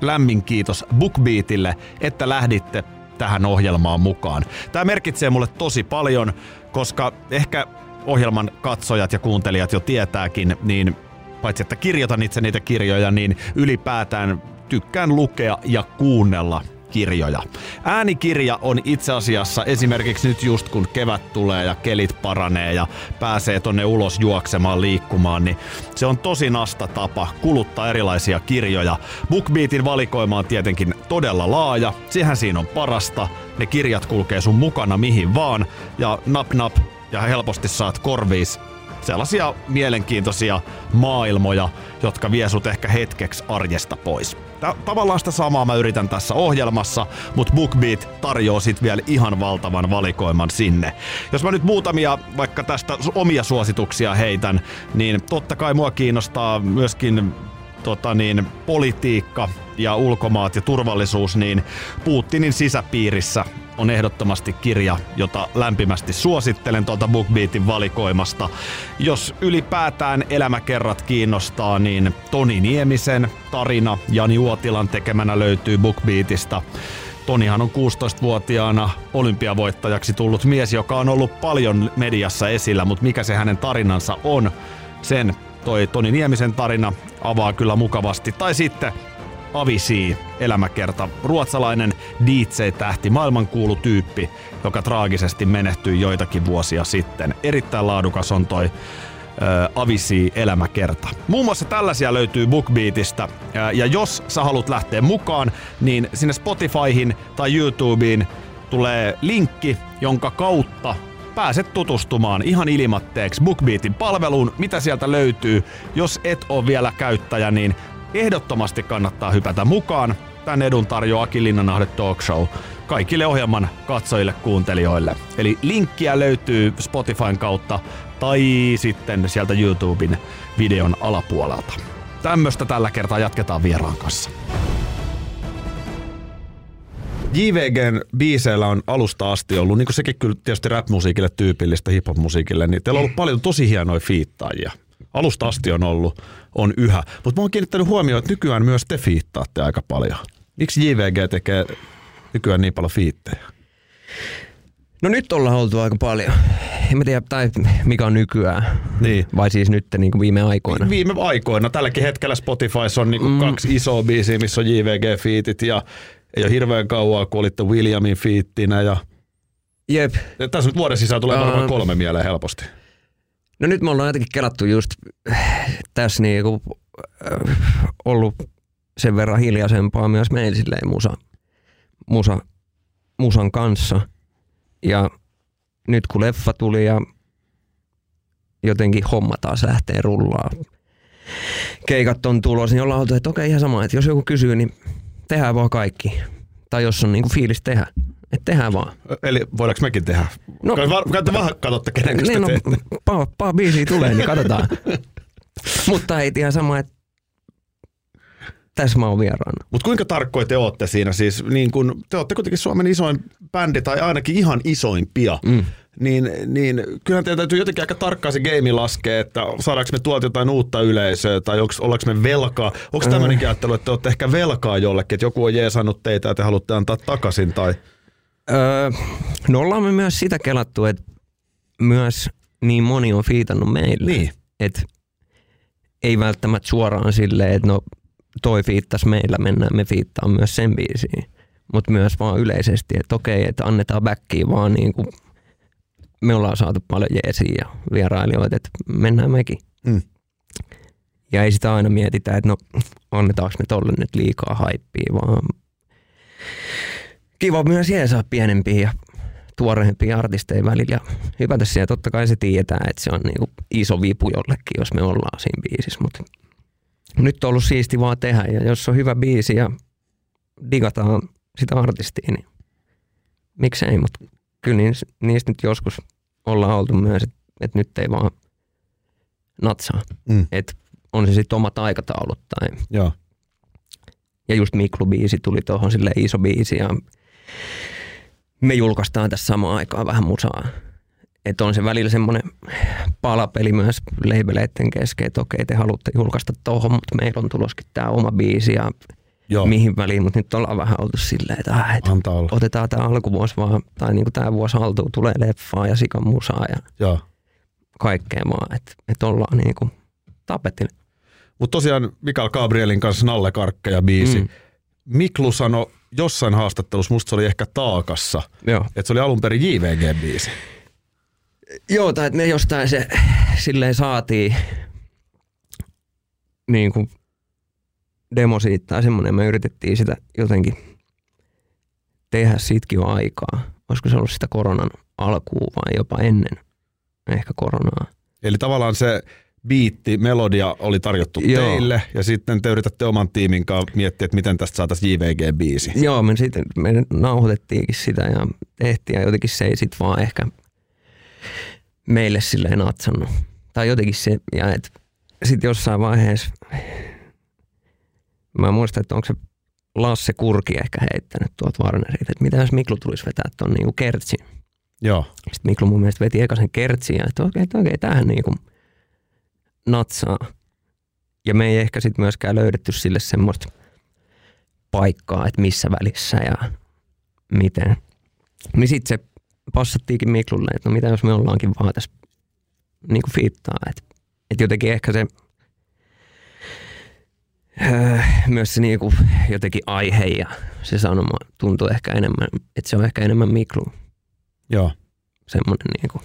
Lämmin kiitos BookBeatille, että lähditte tähän ohjelmaan mukaan. Tämä merkitsee mulle tosi paljon, koska ehkä ohjelman katsojat ja kuuntelijat jo tietääkin, niin paitsi että kirjoitan itse niitä kirjoja, niin ylipäätään tykkään lukea ja kuunnella kirjoja. Äänikirja on itse asiassa esimerkiksi nyt just kun kevät tulee ja kelit paranee ja pääsee tonne ulos juoksemaan, liikkumaan, niin se on tosi nasta tapa kuluttaa erilaisia kirjoja. BookBeatin valikoima on tietenkin todella laaja, sehän siinä on parasta. Ne kirjat kulkee sun mukana mihin vaan ja nap nap ja helposti saat korviis sellaisia mielenkiintoisia maailmoja, jotka vie sut ehkä hetkeksi arjesta pois. Tää, tavallaan sitä samaa mä yritän tässä ohjelmassa, mutta BookBeat tarjoaa sit vielä ihan valtavan valikoiman sinne. Jos mä nyt muutamia vaikka tästä omia suosituksia heitän, niin totta kai mua kiinnostaa myöskin tota niin, politiikka ja ulkomaat ja turvallisuus, niin Putinin sisäpiirissä on ehdottomasti kirja, jota lämpimästi suosittelen tuolta BookBeatin valikoimasta. Jos ylipäätään elämäkerrat kiinnostaa, niin Toni Niemisen tarina Jani Uotilan tekemänä löytyy BookBeatista. Tonihan on 16-vuotiaana olympiavoittajaksi tullut mies, joka on ollut paljon mediassa esillä, mutta mikä se hänen tarinansa on, sen toi Toni Niemisen tarina avaa kyllä mukavasti. Tai sitten Avisi elämäkerta, ruotsalainen DJ-tähti, maailmankuulu tyyppi, joka traagisesti menehtyi joitakin vuosia sitten. Erittäin laadukas on toi Avisi elämäkerta. Muun muassa tällaisia löytyy BookBeatista. Ja jos sä haluat lähteä mukaan, niin sinne Spotifyhin tai YouTubeen tulee linkki, jonka kautta pääset tutustumaan ihan ilmatteeksi BookBeatin palveluun, mitä sieltä löytyy. Jos et ole vielä käyttäjä, niin ehdottomasti kannattaa hypätä mukaan. Tän edun tarjoaa Aki Linnanahde Talk Show kaikille ohjelman katsojille, kuuntelijoille. Eli linkkiä löytyy Spotifyn kautta tai sitten sieltä YouTuben videon alapuolelta. Tämmöstä tällä kertaa jatketaan vieraan kanssa. JVGn biiseillä on alusta asti ollut, niin kuin sekin kyllä tietysti rap-musiikille tyypillistä, hip-hop-musiikille, niin teillä on ollut paljon tosi hienoja fiittaajia. Alusta asti on ollut, on yhä. Mutta mä oon kiinnittänyt huomioon, että nykyään myös te fiittaatte aika paljon. Miksi JVG tekee nykyään niin paljon fiittejä? No nyt ollaan oltu aika paljon. En mä tiedä, tai mikä on nykyään. Niin. Vai siis nyt niin kuin viime aikoina. Viime aikoina. Tälläkin hetkellä Spotifys on niin kuin mm. kaksi isoa biisiä, missä on JVG-fiitit ja ei ole hirveän kauaa, kun olitte Williamin fiittinä. Ja... Jep. Ja tässä nyt vuoden sisään tulee varmaan kolme mieleen helposti. No nyt me ollaan jotenkin kelattu just tässä niin kuin, äh, ollut sen verran hiljaisempaa myös meillä silleen musa, musa, musan kanssa. Ja nyt kun leffa tuli ja jotenkin homma taas lähtee rullaa, keikat on tulos, niin ollaan oltu, että okei ihan sama, että jos joku kysyy, niin tehdään vaan kaikki. Tai jos on niinku fiilis tehdä, että tehdään vaan. Eli voidaanko mekin tehdä? No, Käytte vähän katsotte, kenen niin, no, paa, paa biisiä tulee, niin katsotaan. Mutta ei ihan sama, että tässä mä oon vieraana. Mutta kuinka tarkkoja te olette siinä? Siis, niin kun, te olette kuitenkin Suomen isoin bändi, tai ainakin ihan isoimpia. Mm. Niin, niin kyllä teidän täytyy jotenkin aika tarkkaan se game laskea, että saadaanko me tuolta jotain uutta yleisöä, tai onko, ollaanko me velkaa. Onko tämmöinen äh. ajattelu, että te olette ehkä velkaa jollekin, että joku on jeesannut teitä ja te haluatte antaa takaisin, tai... Öö, no ollaan me myös sitä kelattu, että myös niin moni on fiitannut meille. Niin. Että ei välttämättä suoraan silleen, että no toi fiittas meillä, mennään me fiittaa myös sen biisiin. Mutta myös vaan yleisesti, että okei, että annetaan backia vaan niin kuin me ollaan saatu paljon jeesiä ja vierailijoita, että mennään mekin. Mm. Ja ei sitä aina mietitä, että no annetaanko me tolle nyt liikaa haippia, vaan kiva myös jeesaa pienempiä ja tuoreempia artisteja välillä ja hypätä siellä. Totta kai se tietää, että se on niinku iso vipu jollekin, jos me ollaan siinä biisissä, mutta nyt on ollut siisti vaan tehdä ja jos on hyvä biisi ja digataan sitä artistia, niin miksei, mutta kyllä niistä nyt joskus ollaan oltu myös, että et nyt ei vaan natsaa. Mm. Että on se sitten omat aikataulut tai... Joo. Ja just Miklu-biisi tuli tuohon sille iso biisi ja me julkaistaan tässä samaan aikaan vähän musaa. Että on se välillä semmoinen palapeli myös labeleiden kesken, että okei te haluatte julkaista tuohon, mutta meillä on tuloskin tämä oma biisi ja Joo. mihin väliin, mutta nyt ollaan vähän oltu silleen, että, äh, että otetaan tämä alkuvuosi vaan, tai niin tämä vuosi haltuun, tulee leffaa ja sikan musaa ja Joo. kaikkea vaan, että, että ollaan niin kuin Mutta tosiaan Mikael Gabrielin kanssa Nalle Karkka ja biisi. Mm. Miklu sanoi jossain haastattelussa, musta se oli ehkä Taakassa, Joo. että se oli alun perin JVG-biisi. Joo, tai että me jostain se silleen saatiin niin kuin demo siitä tai semmoinen, me yritettiin sitä jotenkin tehdä siitäkin jo aikaa. Olisiko se ollut sitä koronan alkuun vai jopa ennen ehkä koronaa. Eli tavallaan se biitti, melodia oli tarjottu Joo. teille ja sitten te yritätte oman tiimin kanssa miettiä, että miten tästä saataisiin JVG-biisi. Joo, me sitten me nauhoitettiinkin sitä ja tehtiin ja jotenkin se ei sit vaan ehkä meille silleen natsannut. Tai jotenkin se, ja et sitten jossain vaiheessa, mä muistan, että onko se Lasse Kurki ehkä heittänyt tuolta Warnerilta, että mitä jos Miklu tulisi vetää tuon niinku kertsin. Joo, Sitten Miklu mun mielestä veti eka sen kertsin ja että okei, että okei, tämähän niinku natsaa. Ja me ei ehkä sitten myöskään löydetty sille semmoista paikkaa, että missä välissä ja miten. Niin sitten se passattiinkin Miklulle, että no mitä jos me ollaankin vaan tässä niinku fiittaa. Että et jotenkin ehkä se öö, myös se niinku jotenkin aihe ja se sanoma tuntuu ehkä enemmän, että se on ehkä enemmän Miklu joo. semmoinen niinku,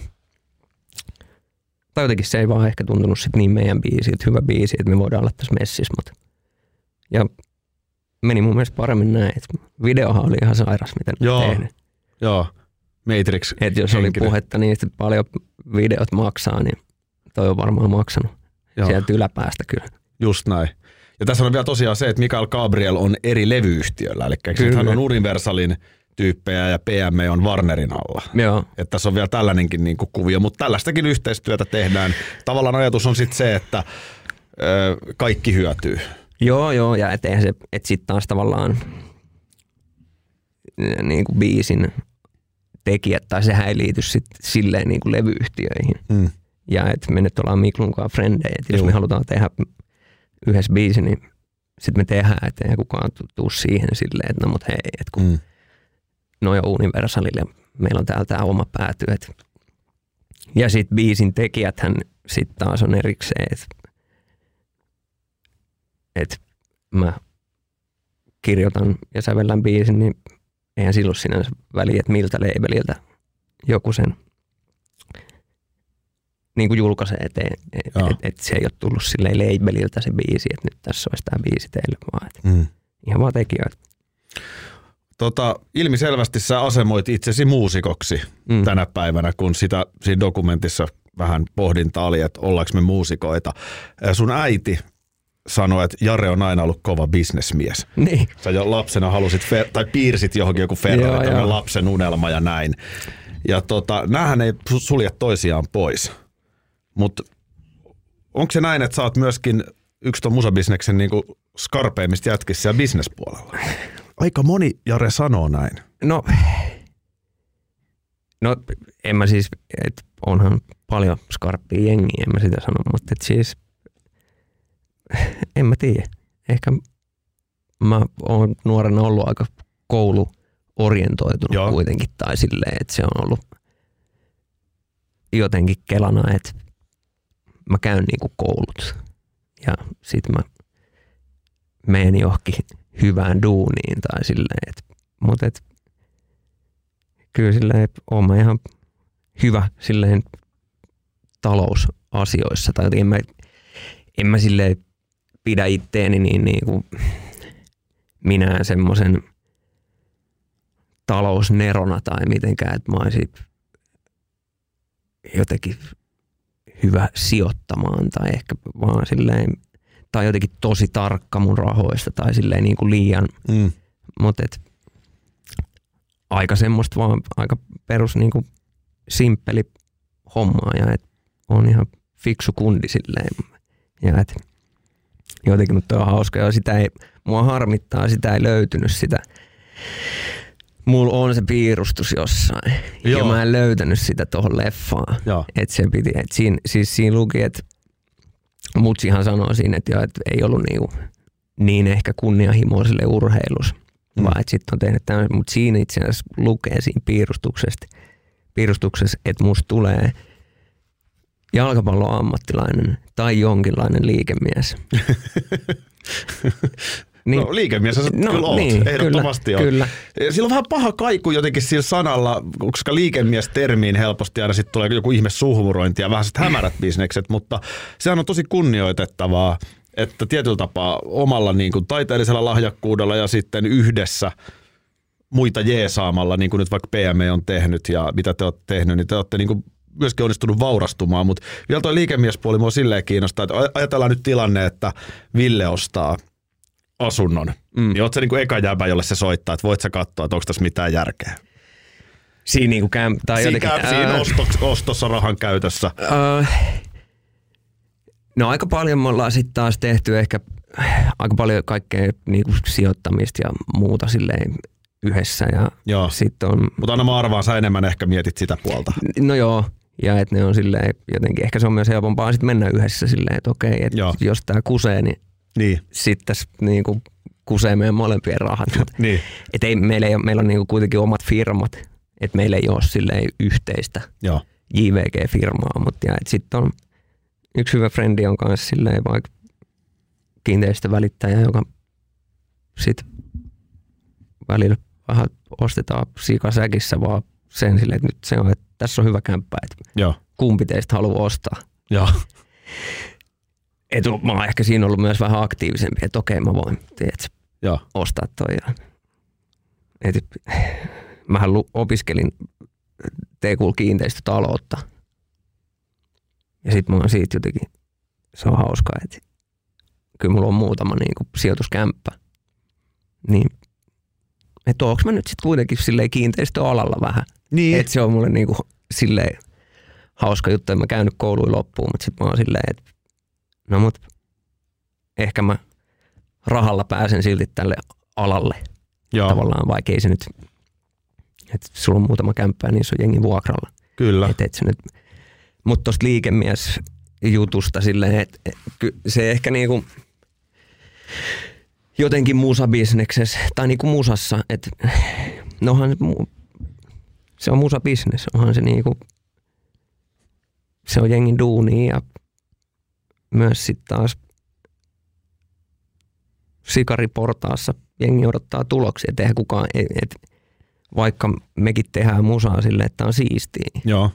tai jotenkin se ei vaan ehkä tuntunut sit niin meidän biisi, että hyvä biisi, että me voidaan olla tässä messissä, mutta ja meni mun mielestä paremmin näin, että videohan oli ihan sairas, miten ne Joo. tehnyt. Joo, Matrix. Että jos oli henkinen. puhetta niistä, että paljon videot maksaa, niin toi on varmaan maksanut Joo, sieltä yläpäästä kyllä. just näin. Ja tässä on vielä tosiaan se, että Mikael Gabriel on eri levyyhtiöllä, eli hän on Universalin tyyppejä ja PM on Warnerin alla. Joo, Että tässä on vielä tällainenkin niin kuvio, mutta tällaistakin yhteistyötä tehdään. Tavallaan ajatus on sitten se, että ö, kaikki hyötyy. joo, joo ja et eihän se, et sit taas tavallaan niin kuin biisin tekijät, tai sehän ei liity sit silleen niin kuin levyyhtiöihin. Mm. Ja että me nyt ollaan Miklun kanssa frendejä, että jos me halutaan tehdä yhdessä biisi, niin sitten me tehdään, että ei kukaan tu- tuu siihen silleen, että no mut hei, että kun Mm. noi on Universalille, meillä on täällä tämä oma pääty. Et. Ja sitten biisin tekijäthän sitten taas on erikseen, että et mä kirjoitan ja sävellän biisin, niin eihän silloin sinänsä väliä, että miltä labeliltä joku sen niin kuin julkaisee, että et, Joo. et, et se ei ole tullut silleen labeliltä se biisi, että nyt tässä olisi tämä biisi teille, vaan et Mm. ihan vaan tekijöitä. Tota, ilmiselvästi sä asemoit itsesi muusikoksi Mm. tänä päivänä, kun sitä siinä dokumentissa vähän pohdinta oli, että ollaanko me muusikoita. Sun äiti sanoi, että Jare on aina ollut kova bisnesmies. Niin. Sä jo lapsena halusit, fer- tai piirsit johonkin joku Joo, Ferrari, tämmönen joo. lapsen unelma ja näin. Ja tota, näähän ei su- sulje toisiaan pois. Mutta onko se näin, että sä oot myöskin yksi tuon musabisneksen niinku skarpeimmista jätkissä ja bisnespuolella? Aika moni Jare sanoo näin. No, no en mä siis, että onhan paljon skarppia jengiä, en mä sitä sano, mutta et siis en mä tiedä. Ehkä mä oon nuorena ollut aika kouluorientoitunut Joo. kuitenkin tai silleen, että se on ollut jotenkin kelana, että mä käyn niinku koulut ja sit mä menen johonkin hyvään duuniin tai silleen, että mutta et, kyllä silleen oon mä ihan hyvä silleen talousasioissa. Tai en mä, en mä silleen pidä itteeni niin, niin kuin minään semmoisen talousnerona tai mitenkään, että mä olisin jotenkin hyvä sijoittamaan tai ehkä vaan silleen, tai jotenkin tosi tarkka mun rahoista tai silleen niin kuin liian Mm. mutta et, aika semmoista vaan, aika perus niinku simppeli hommaa ja et on ihan fiksu kundi silleen. Ja et, jotenkin mutta on hauska ja sitä ei, mua harmittaa, sitä ei löytynyt sitä. Mulla on se piirustus jossain Joo. ja mä en löytänyt sitä tuohon leffaan. Joo. Et se piti, et siinä, siis siinä luki, että mutsihan sanoi siinä, että, että ei ollut niinku niin ehkä kunnianhimoiselle urheilus, Mm. vaan että sitten on tehnyt tämmöisen, mutta siinä itse asiassa lukee siinä piirustuksesta, piirustuksessa, että musta tulee jalkapallon ammattilainen tai jonkinlainen liikemies. Niin. No liikemies sä No, kyllä oot, niin, ehdottomasti kyllä, oot. kyllä. Sillä on vähän paha kaiku jotenkin sillä sanalla, koska liikemies-termiin helposti aina sitten tulee joku ihme suhmurointi ja vähän sit hämärät bisnekset, mutta sehän on tosi kunnioitettavaa, että tietyllä tapaa omalla niin kuin taiteellisella lahjakkuudella ja sitten yhdessä muita jeesaamalla, niin kuin nyt vaikka PME on tehnyt ja mitä te olette tehnyt, niin te olette niin kuin myöskin onnistunut vaurastumaan, mutta vielä tuo liikemiespuoli mua silleen kiinnostaa, että ajatellaan nyt tilanne, että Ville ostaa asunnon, mm. niin oot sä niinku eka jäbä, jolle se soittaa, että voit sä katsoa, että onko tässä mitään järkeä. Siinä niinku käm, tai Siinä, jotenkin, siinä ostoks, ostossa rahan käytössä. Äh, no aika paljon me ollaan sitten taas tehty ehkä aika paljon kaikkea niinku sijoittamista ja muuta silleen yhdessä. Ja Joo. sitten on, Mutta aina mä arvaan, sä enemmän ehkä mietit sitä puolta. no joo, ja että ne on silleen jotenkin, ehkä se on myös helpompaa sitten mennä yhdessä silleen, että okei, että jos tämä kusee, niin Niin, sitten tässä niinku kusee meidän molempien rahat. Mut niin. Et ei, meillä, ei, meillä on niinku kuitenkin omat firmat, että meillä ei ole silleen yhteistä Joo. JVG-firmaa, mutta sitten on yksi hyvä frendi on kanssa silleen vaikka kiinteistövälittäjä, joka sit välillä vähän ostetaan sikasäkissä vaan sen silleen, että nyt se on, että tässä on hyvä kämppä, että Joo. kumpi teistä haluaa ostaa. Joo. Et mä oon ehkä siinä ollut myös vähän aktiivisempi, että okei mä voin tiedätkö, Joo. ostaa toi. Ja, et, mähän opiskelin TKL kiinteistötaloutta. Ja sitten mä oon siitä jotenkin, se on hauskaa, että kyllä mulla on muutama niin kuin sijoituskämppä. Niin, että onko mä nyt sitten kuitenkin silleen kiinteistöalalla vähän. Niin. Että se on mulle niin kuin silleen hauska juttu, että mä käynyt kouluun loppuun, mutta sitten mä oon silleen, että no mut ehkä mä rahalla pääsen silti tälle alalle Joo. tavallaan, vaikka ei se nyt, että sulla on muutama kämppä ja niissä on jengi vuokralla. Kyllä. Et, et se nyt, mutta tuosta liikemies jutusta silleen, että et, se ehkä niinku jotenkin musabisneksessä tai niinku musassa, että nohan se, se on musabisnes, onhan se niinku, se on jengin duuni ja myös sitten taas sikariportaassa jengi odottaa tuloksia, että eihän kukaan, et, et, vaikka mekin tehdään musaa silleen, että on siistiä, Joo.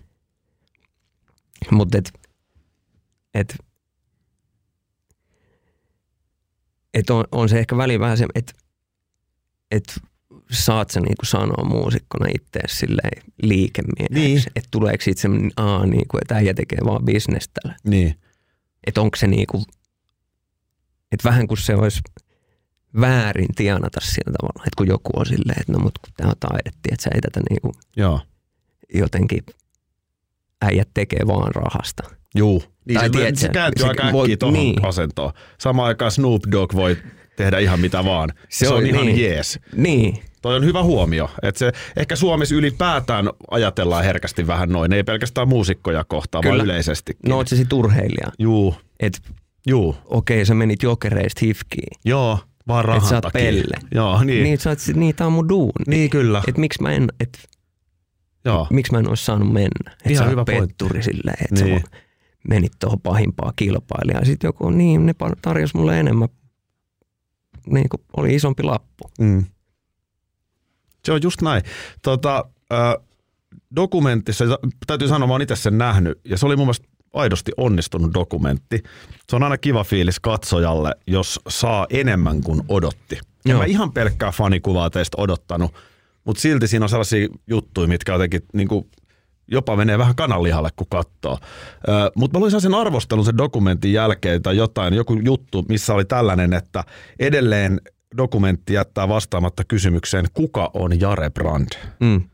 mutta et, et, et on, on, se ehkä väliin vähän se, että et saat sä niinku sanoa muusikkona itse silleen liikemieheksi. Niin. Että tuleeko siitä semmoinen, aa, niinku, että äijä tekee vaan bisnestä. Niin. Että onko se niinku, että vähän kuin se olisi väärin tienata sillä tavalla, että kun joku on silleen, että no mut kun tämä on taidettiin, että sä ei tätä niinku Joo. jotenkin äijät tekee vaan rahasta. Juu. Niin Tai se, tiedätkö, se kääntyy se aika voi- äkkiä tuohon niin. asentoon. Samaan aikaan Snoop Dogg voi tehdä ihan mitä vaan. Se, se on, on- ihan niin. jees. Niin, Toi on hyvä huomio. Että se, ehkä Suomessa ylipäätään ajatellaan herkästi vähän noin. Ei pelkästään muusikkoja kohtaan, vaan Kyllä. yleisesti. no oot sä sit urheilija. Juu, Että juu. okei, sä menit jokereista hifkiin. Joo, vaan rahan Et sä oot takia. pelle. Joo, niin. Niin, sä oot, niin tää on mun duuni. niin kyllä. Et miksi mä en, et, Joo. miksi mä en olisi saanut mennä. Et Ihan sä hyvä petturi silleen, että Niin. sä vaan menit tuohon pahimpaa kilpailijaa. Sitten joku, niin ne tarjosi mulle enemmän, niin kuin oli isompi lappu. Mm. Se on just näin. Tota, äh, dokumentissa, täytyy sanoa, mä oon itse sen nähnyt, ja se oli mun mielestä aidosti onnistunut dokumentti. Se on aina kiva fiilis katsojalle, jos saa enemmän kuin odotti. En Joo. mä ihan pelkkää fanikuvaa teistä odottanut, mutta silti siinä on sellaisia juttuja, mitkä jotenkin niin kuin, jopa menee vähän kananlihalle, kun katsoo. Mutta mä luin sen arvostelun sen dokumentin jälkeen tai jotain, joku juttu, missä oli tällainen, että edelleen dokumentti jättää vastaamatta kysymykseen, kuka on Jare Brand? Mm.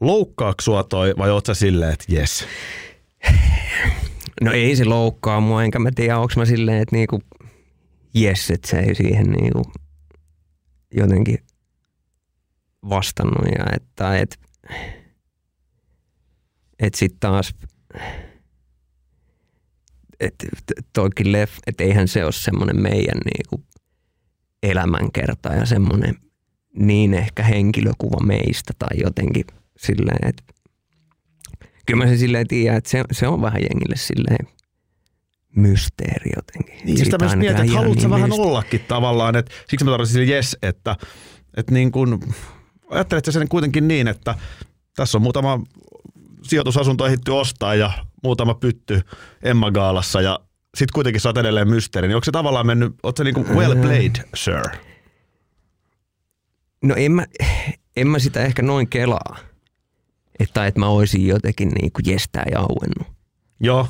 Loukkaako sua toi vai oot sä silleen, että jes? No ei se loukkaa mua, enkä mä tiedä, onko mä silleen, että niinku, jes, että se ei siihen niinku jotenkin vastannut. Ja että, et, et sit taas, että toikin leff, että eihän se ole semmoinen meidän niinku elämänkerta ja semmoinen niin ehkä henkilökuva meistä tai jotenkin silleen, että kyllä mä se silleen tiedän, että se, se on vähän jengille silleen mysteeri jotenkin. Niin, sitä myös mietin, että haluatko niin vähän mysteeri. ollakin tavallaan, että siksi mä tarvitsin sille yes, että, että niin kuin, ajattelet sen kuitenkin niin, että tässä on muutama sijoitusasunto ehditty ostaa ja muutama pytty Emma Gaalassa ja sitten kuitenkin sä oot edelleen mysteeri, niin onko se tavallaan mennyt, oot se niin kuin well played, sir? No en mä, en mä sitä ehkä noin kelaa. Että, että mä olisin jotenkin niin kuin jestää ja auennut. Joo,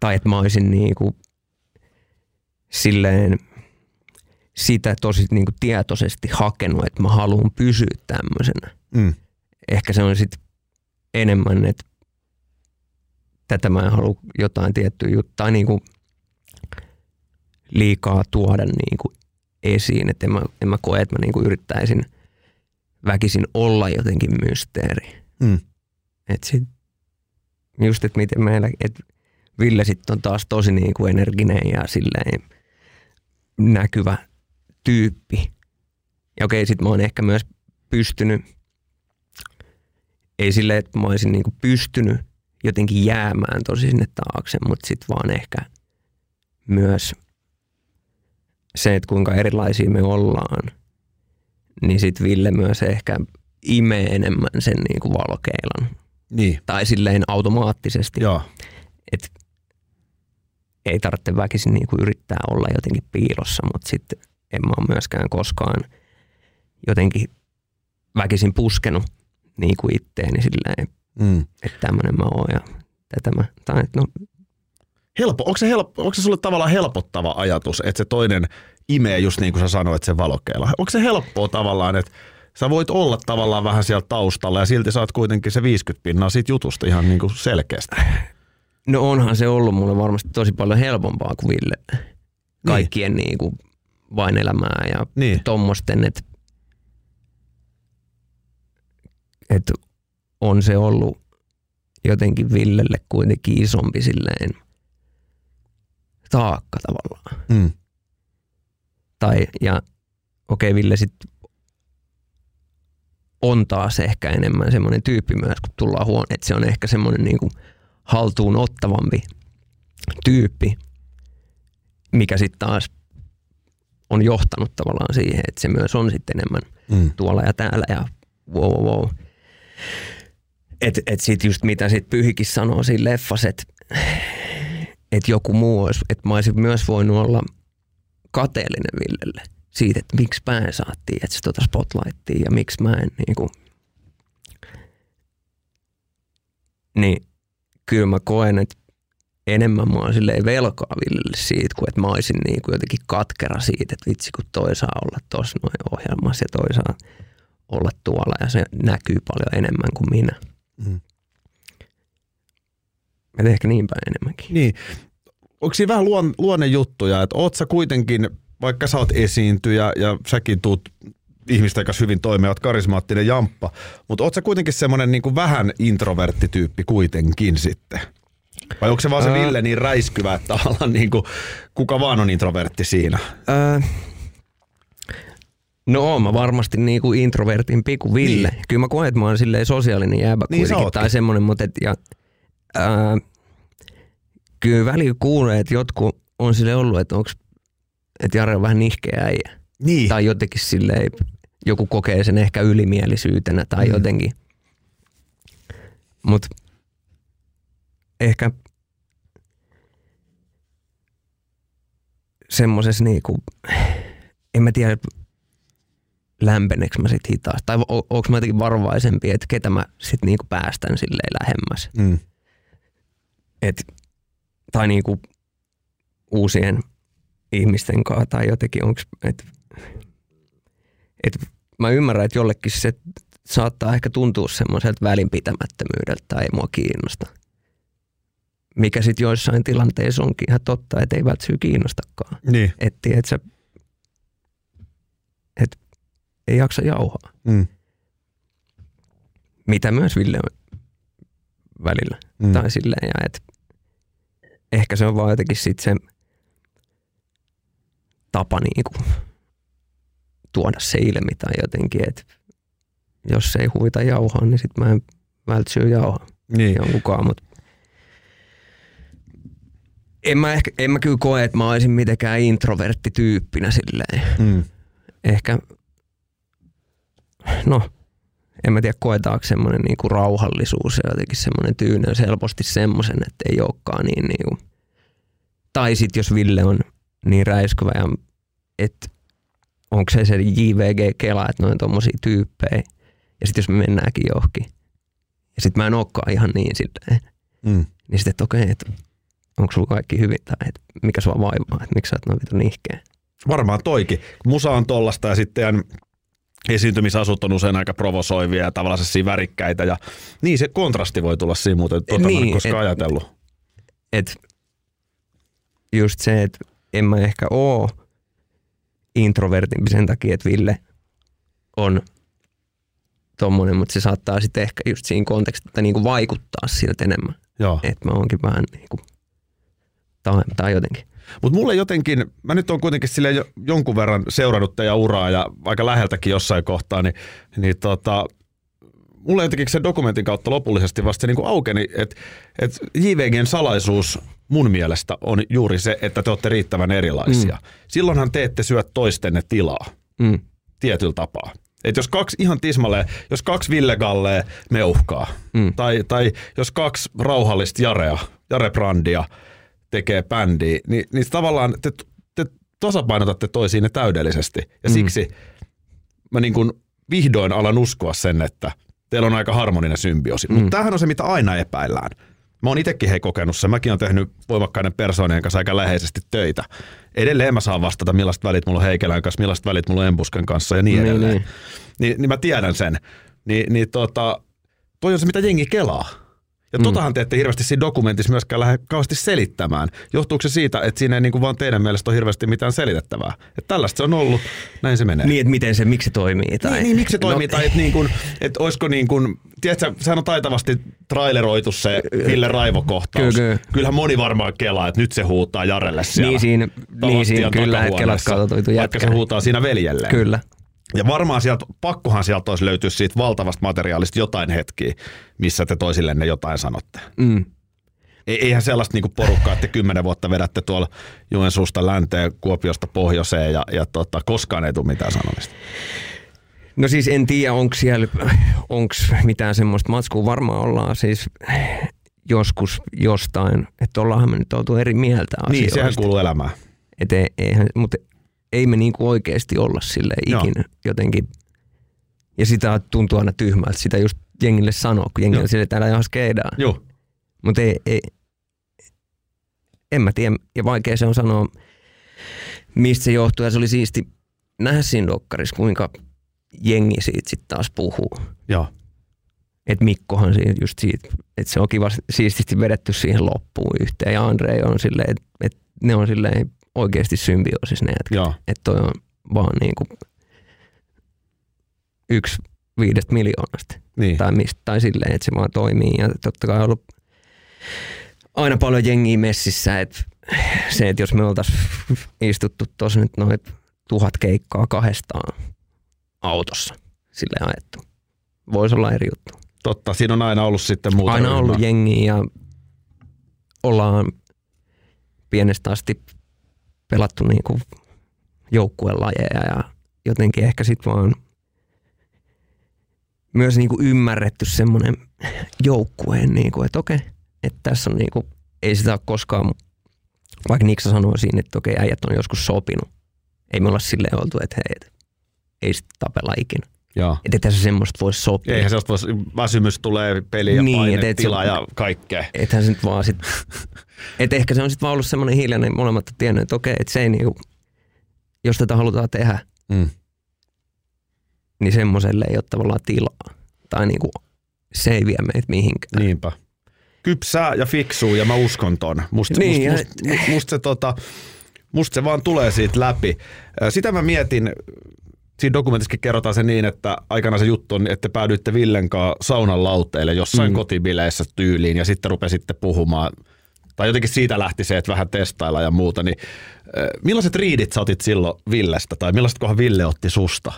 Tai että mä olisin niin kuin silleen sitä tosi niin kuin tietoisesti hakenut, että mä haluan pysyä tämmöisenä. mm. Ehkä se on sitten enemmän, että tätä mä en halua jotain tiettyä juttua niin kuin liikaa tuoda niin kuin esiin. Että en mä, en mä koe, että mä niin kuin yrittäisin väkisin olla jotenkin mysteeri. Mm. Et sit, just, että miten meillä, et Ville sitten on taas tosi niin kuin energinen ja silleen näkyvä tyyppi. Ja okei, sit mä oon ehkä myös pystynyt, ei silleen, että mä olisin niin kuin pystynyt jotenkin jäämään tosi sinne taakse, mutta sitten vaan ehkä myös se, että kuinka erilaisia me ollaan, niin sitten Ville myös ehkä imee enemmän sen niin kuin valokeilan. niin, Tai silleen automaattisesti, joo, että ei tarvitse väkisin niin kuin yrittää olla jotenkin piilossa, mutta sitten en mä ole myöskään koskaan jotenkin väkisin puskenut niin kuin itteeni silleen, mm. että tämmöinen mä oon ja tätä mä, tai no Helppo, onko se, helppo, onko se sulle tavallaan helpottava ajatus, että se toinen imee just niin kuin sä sanoit sen valokeilla? Onko se helppoa tavallaan, että sä voit olla tavallaan vähän siellä taustalla ja silti saat kuitenkin se 50 pinnaa siitä jutusta ihan niin kuin selkeästi? No onhan se ollut mulle varmasti tosi paljon helpompaa kuin Ville. Kaikkien niin. Niin kuin vain elämää ja Niin. tommosten, että et on se ollut jotenkin Villelle kuitenkin isompi silleen taakka tavallaan. Mm. Tai, ja okei, Ville sit on taas ehkä enemmän semmoinen tyyppi myös, kun tullaan huon, että se on ehkä semmoinen niinku haltuun ottavampi tyyppi, mikä sitten taas on johtanut tavallaan siihen, että se myös on sitten enemmän Mm. tuolla ja täällä ja wow, wow, wow. Et, et sit just mitä sit Pyhikin sanoo siinä leffassa, että et joku muu olisi, että mä olisin myös voinut olla kateellinen Villelle siitä, että miksi mä en saa tiedät, tota spotlightia ja miksi mä en niinku, niin kyllä mä koen, että enemmän mä oon silleen velkaa Villelle siitä, kuin että mä olisin niinku jotenkin katkera siitä, että vitsi kun toi saa olla tuossa noin ohjelmassa ja toi saa olla tuolla ja se näkyy paljon enemmän kuin minä. Mm. Et ehkä niin päin enemmänkin. Niin. Onko siinä vähän luon, luonne juttuja, että oot sä kuitenkin, vaikka sä oot esiintyjä ja säkin tuut ihmisten kanssa hyvin toimeen, oot karismaattinen jamppa, mutta oot sä kuitenkin semmoinen niin vähän introverttityyppi kuitenkin sitten? Vai onko se vaan se Ää. Ville niin räiskyvä, että tavallaan niin kuin, kuka vaan on introvertti siinä? Öö, no oon mä varmasti introvertimpi kuin Ville. Niin. Kyllä mä koen, että mä oon silleen sosiaalinen jääbä Niin kuitenkin. tai semmonen, mutta et, ja, ää, kyllä välillä kuulee, että jotkut on sille ollut, että onks, että Jare on vähän nihkeä äijä. Niin. Tai jotenkin silleen, joku kokee sen ehkä ylimielisyytenä tai Mm. jotenkin. Mutta ehkä semmosessa niinku, en mä tiedä, lämpeneekö mä sit hitaasti. Tai o- onko mä jotenkin varovaisempi, että ketä mä sit niinku päästän silleen lähemmäs. Mm. Et, tai niinku uusien ihmisten kanssa tai jotenkin onks, et, et mä ymmärrän, että jollekin se saattaa ehkä tuntua semmoiselta välinpitämättömyydeltä tai ei mua kiinnosta. Mikä sitten joissain tilanteissa onkin ihan totta, että ei välttämättä kiinnostakaan. Niin. Että et sä, et ei jaksa jauhaa. Mm. Mitä myös Ville välillä. Mm. Tai silleen, ja et ehkä se on vaan jotenkin sit se tapa niinku tuoda se ilmi tai jotenkin, että jos ei huvita jauhaa, niin sit mä en vältsyy jauhaa Niin. jonkunkaan, mutta En mä, ehkä, en mä kyllä koe, että mä olisin mitenkään introverttityyppinä silleen. Mm. Ehkä, no, en mä tiedä koetaanko semmoinen niinku rauhallisuus ja jotenkin semmoinen tyyneys helposti semmoisen, että ei olekaan niin niinku. Tai sit jos Ville on niin räiskyvä ja että onko se se JVG-kela, että noin tommosia tyyppejä. Ja sitten jos me mennäänkin johonkin. Ja sitten mä en olekaan ihan niin silleen. Mm. Niin sitten, että okei, että onko sulla kaikki hyvin tai että mikä sua vaivaa, että miksi sä oot noin vitun nihkeä. Varmaan toikin. Musa on tollasta ja sitten esiintymisasut on usein aika provosoivia ja tavallaan sellaisia värikkäitä. Ja niin se kontrasti voi tulla siinä muuten, tuota niin, mä en Niin, koskaan et- ajatellut. että just se, että en mä ehkä oo introvertimpi sen takia, että Ville on tommonen, mutta se saattaa sitten ehkä just siinä kontekstissa niinku vaikuttaa siltä enemmän. Joo. Että mä oonkin vähän niinku, tai, tai jotenkin. Mutta mulle jotenkin, mä nyt on kuitenkin sille jo, jonkun verran seurannut teidän uraa ja aika läheltäkin jossain kohtaa, niin, niin tota, mulle jotenkin sen dokumentin kautta lopullisesti vasta se niin aukeni, että et JVGn salaisuus mun mielestä on juuri se, että te olette riittävän erilaisia. Mm. Silloinhan te ette syö toistenne tilaa Mm. tietyllä tapaa. Et jos kaksi ihan tismalleen, jos kaksi Ville Gallee meuhkaa, Mm. tai, tai jos kaksi rauhallista Jarea, Jare Brandia tekee bändiä, niin, niin tavallaan te, te tasapainotatte toisiinne täydellisesti. Ja Mm. siksi mä niin kuin vihdoin alan uskoa sen, että teillä on aika harmoninen symbioosi. Mm. Mutta tämähän on se, mitä aina epäillään. Mä oon itsekin hei kokenut sen. Mäkin oon tehnyt voimakkaiden persoonien kanssa aika läheisesti töitä. Edelleen mä saan vastata, millaiset välit mulla on Heikelän kanssa, millaiset välit mulla on Embusken kanssa ja niin Niin, edelleen. niin. Niin, niin mä tiedän sen. Ni, niin tota, toi on se, mitä jengi kelaa. Ja totahan te ette hirveästi siinä dokumentissa myöskään lähde kauheasti selittämään. Johtuuko se siitä, että siinä ei niinku vaan teidän mielestä ole hirveästi mitään selitettävää? Että tällaista se on ollut, näin se menee. Niin, että miten se, miksi se toimii. Tai, Niin, niin miksi se toimii? No, tai että niin kuin, että olisiko niin kuin, tiedätkö, sehän on taitavasti traileroitu se Ville Raivo-kohtaus. Kyllä, kyllä. Kyllähän moni varmaan kelaa, että nyt se huutaa Jarelle siellä. Niin siinä- niin siinä kyllä, kelat katsottu Vaikka se huutaa siinä veljelleen. Kyllä. Ja varmaan sieltä, pakkohan sieltä olisi löytyä siitä valtavasta materiaalista jotain hetkiä, missä te toisillenne jotain sanotte. Mm. Ei- Eihän sellaista niinku porukkaa, että kymmenen vuotta vedätte tuolla Joensuusta länteen, Kuopiosta pohjoiseen ja, ja tota, koskaan ei tule mitään sanomista. No siis en tiedä, onko siellä onks mitään semmoista matskua. Varmaan ollaan siis joskus jostain, että ollaanhan me nyt oltu eri mieltä Niin, asioista. sehän kuuluu elämään. Et ei, eihän, mutta ei me niinku oikeasti olla sille ikinä jotenkin. Ja sitä tuntuu aina tyhmältä sitä just jengille sanoa, kun jengi Joo. on sille täällä ihan skeidaan. Joo. Mutta ei, ei, en mä tiedä, ja vaikea se on sanoa, mistä se johtuu. Ja se oli siisti nähdä siinä dokkarissa, kuinka jengi siitä sitten taas puhuu. Joo. Että Mikkohan siitä just siitä, että se on kiva siististi vedetty siihen loppuun yhteen. Ja Andre on silleen, että et ne on silleen oikeasti symbioosissa ne jätkät. Että toi on vaan niinku yksi viidestä miljoonasta. Niin. Tai, mistä, tai silleen, että se vaan toimii. Ja totta kai on ollut aina paljon jengiä messissä, että se, että jos me oltaisiin istuttu tuossa nyt noin tuhat keikkaa kahdestaan autossa sille ajettu. Voisi olla eri juttu. Totta, siinä on aina ollut sitten muuta Aina ryhmää. ollut jengiä ja ollaan pienestä asti pelattu niinku joukkuelajeja ja jotenkin ehkä sitten vaan myös niinku ymmärretty semmoinen joukkueen, niinku, että okei, että tässä on niinku, ei sitä ole koskaan, vaikka Niksa sanoi siinä, että okei, äijät on joskus sopinut. Ei me olla silleen oltu, että hei, ei sit tapella ikinä. Joo. Että ei tässä semmoista voi sopia. Eihän sellaista voisi, väsymys tulee, peli ja Niin, et paine, et se- tila ja kaikkea. Ethän se nyt vaan sit, et ehkä se on sitten vaan ollut semmoinen hiljainen, molemmat on tiennyt, että okei, että se ei niinku, jos tätä halutaan tehdä, Mm. niin semmoiselle ei ole tavallaan tilaa. Tai niinku, se ei vie meitä mihinkään. Niinpä. Kypsää ja fiksuu ja mä uskon ton. Musta Niin, must, must, must, must, se, tota, must se vaan tulee siitä läpi. Sitä mä mietin, siinä dokumentissakin kerrotaan se niin, että aikana se juttu on, että päädyitte Villen kanssa saunan lauteille jossain mm. kotibileissä tyyliin ja sitten rupesitte puhumaan tai jotenkin siitä lähti se, että vähän testailla ja muuta, niin millaiset riidit sä otit silloin Villestä, tai millaiset kohan Ville otti susta?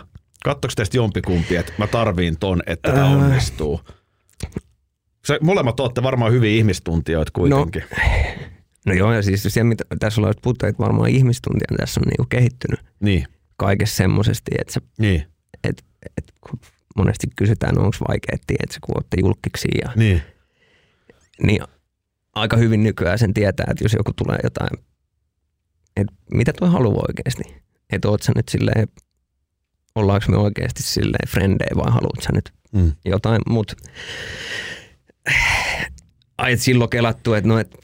Kattoiko teistä jompikumpi, että mä tarviin ton, että tämä Äh. onnistuu? Se, molemmat olette varmaan hyviä ihmistuntijoita kuitenkin. No joo, ja siis se, mitä tässä ollaan puhuttu, että varmaan ihmistuntia tässä on niinku kehittynyt Niin, kaikessa semmoisesti, että, se, niin, että, että kun monesti kysytään, onko vaikea, että se kun olette julkiksi ja niin. niin aika hyvin nykyään sen tietää, että jos joku tulee jotain, että mitä tuo haluaa oikeasti. Että oot sä nyt silleen, ollaanko me oikeasti silleen frendejä vai haluat sä nyt Mm. jotain, mutta ai et silloin kelattu, että no et,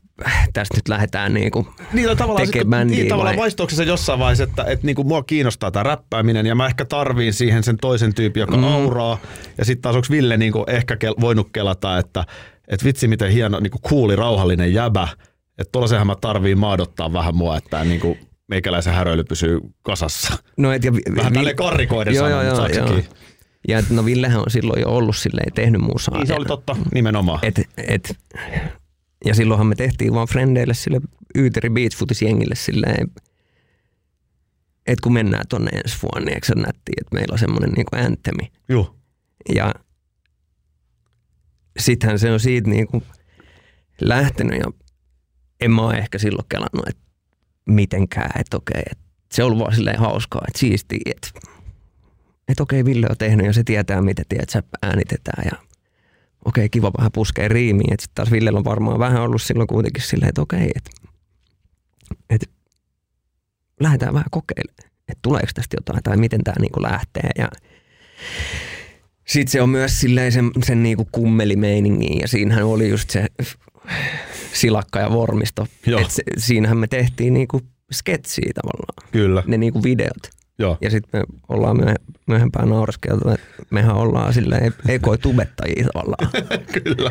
tästä nyt lähdetään niinku, Niin, no, tavallaan, Tekee sit, bändiä niin, tavallaan vai? se jossain vaiheessa, että, että niinku mua kiinnostaa tämä räppääminen ja mä ehkä tarviin siihen sen toisen tyypin, joka mm. auraa. Ja sitten taas onko Ville niinku ehkä kel- voinut kelata, että, että vitsi miten hieno, niinku kuuli, rauhallinen jäbä. Että tuollaisenhan mä tarviin maadottaa vähän mua, että niinku meikäläisen häröily pysyy kasassa. no et, ja, vi- Vähän vi- tälleen karrikoiden joo, sanon, joo, joo, joo. Ja no Villehän on silloin jo ollut silleen tehnyt musaa. Niin se oli totta, nimenomaan. Et, et, ja silloinhan me tehtiin vaan frendeille sille Yyteri Beachfootis jengille silleen, että kun mennään tonne ensi vuonna, niin eikö se nätti, että meillä on semmoinen niinku anthemi. Joo. Ja sittenhän se on siitä niinku lähtenyt ja en mä ole ehkä silloin kelannut, että mitenkään, että okei, että se on ollut vaan silleen hauskaa, että siistiä, että, että okei, Ville on tehnyt ja se tietää, miten tiedät, sä äänitetään ja okei, kiva vähän puskea riimiin, että sitten taas Villellä on varmaan vähän ollut silloin kuitenkin silleen, että okei, että, että lähdetään vähän kokeilemaan, että tuleeko tästä jotain tai miten tämä niinku lähtee ja sitten se on myös silleen sen, sen niinku kummelimeiningin ja siinähän oli just se silakka ja vormisto. Joo. Et se, siinähän me tehtiin niinku sketsiä tavallaan, Kyllä, ne niinku videot. Joo. Ja sitten me ollaan myöh- myöhempään naureskeltu, että mehän ollaan silleen ekoi-tubettajia tavallaan. Kyllä.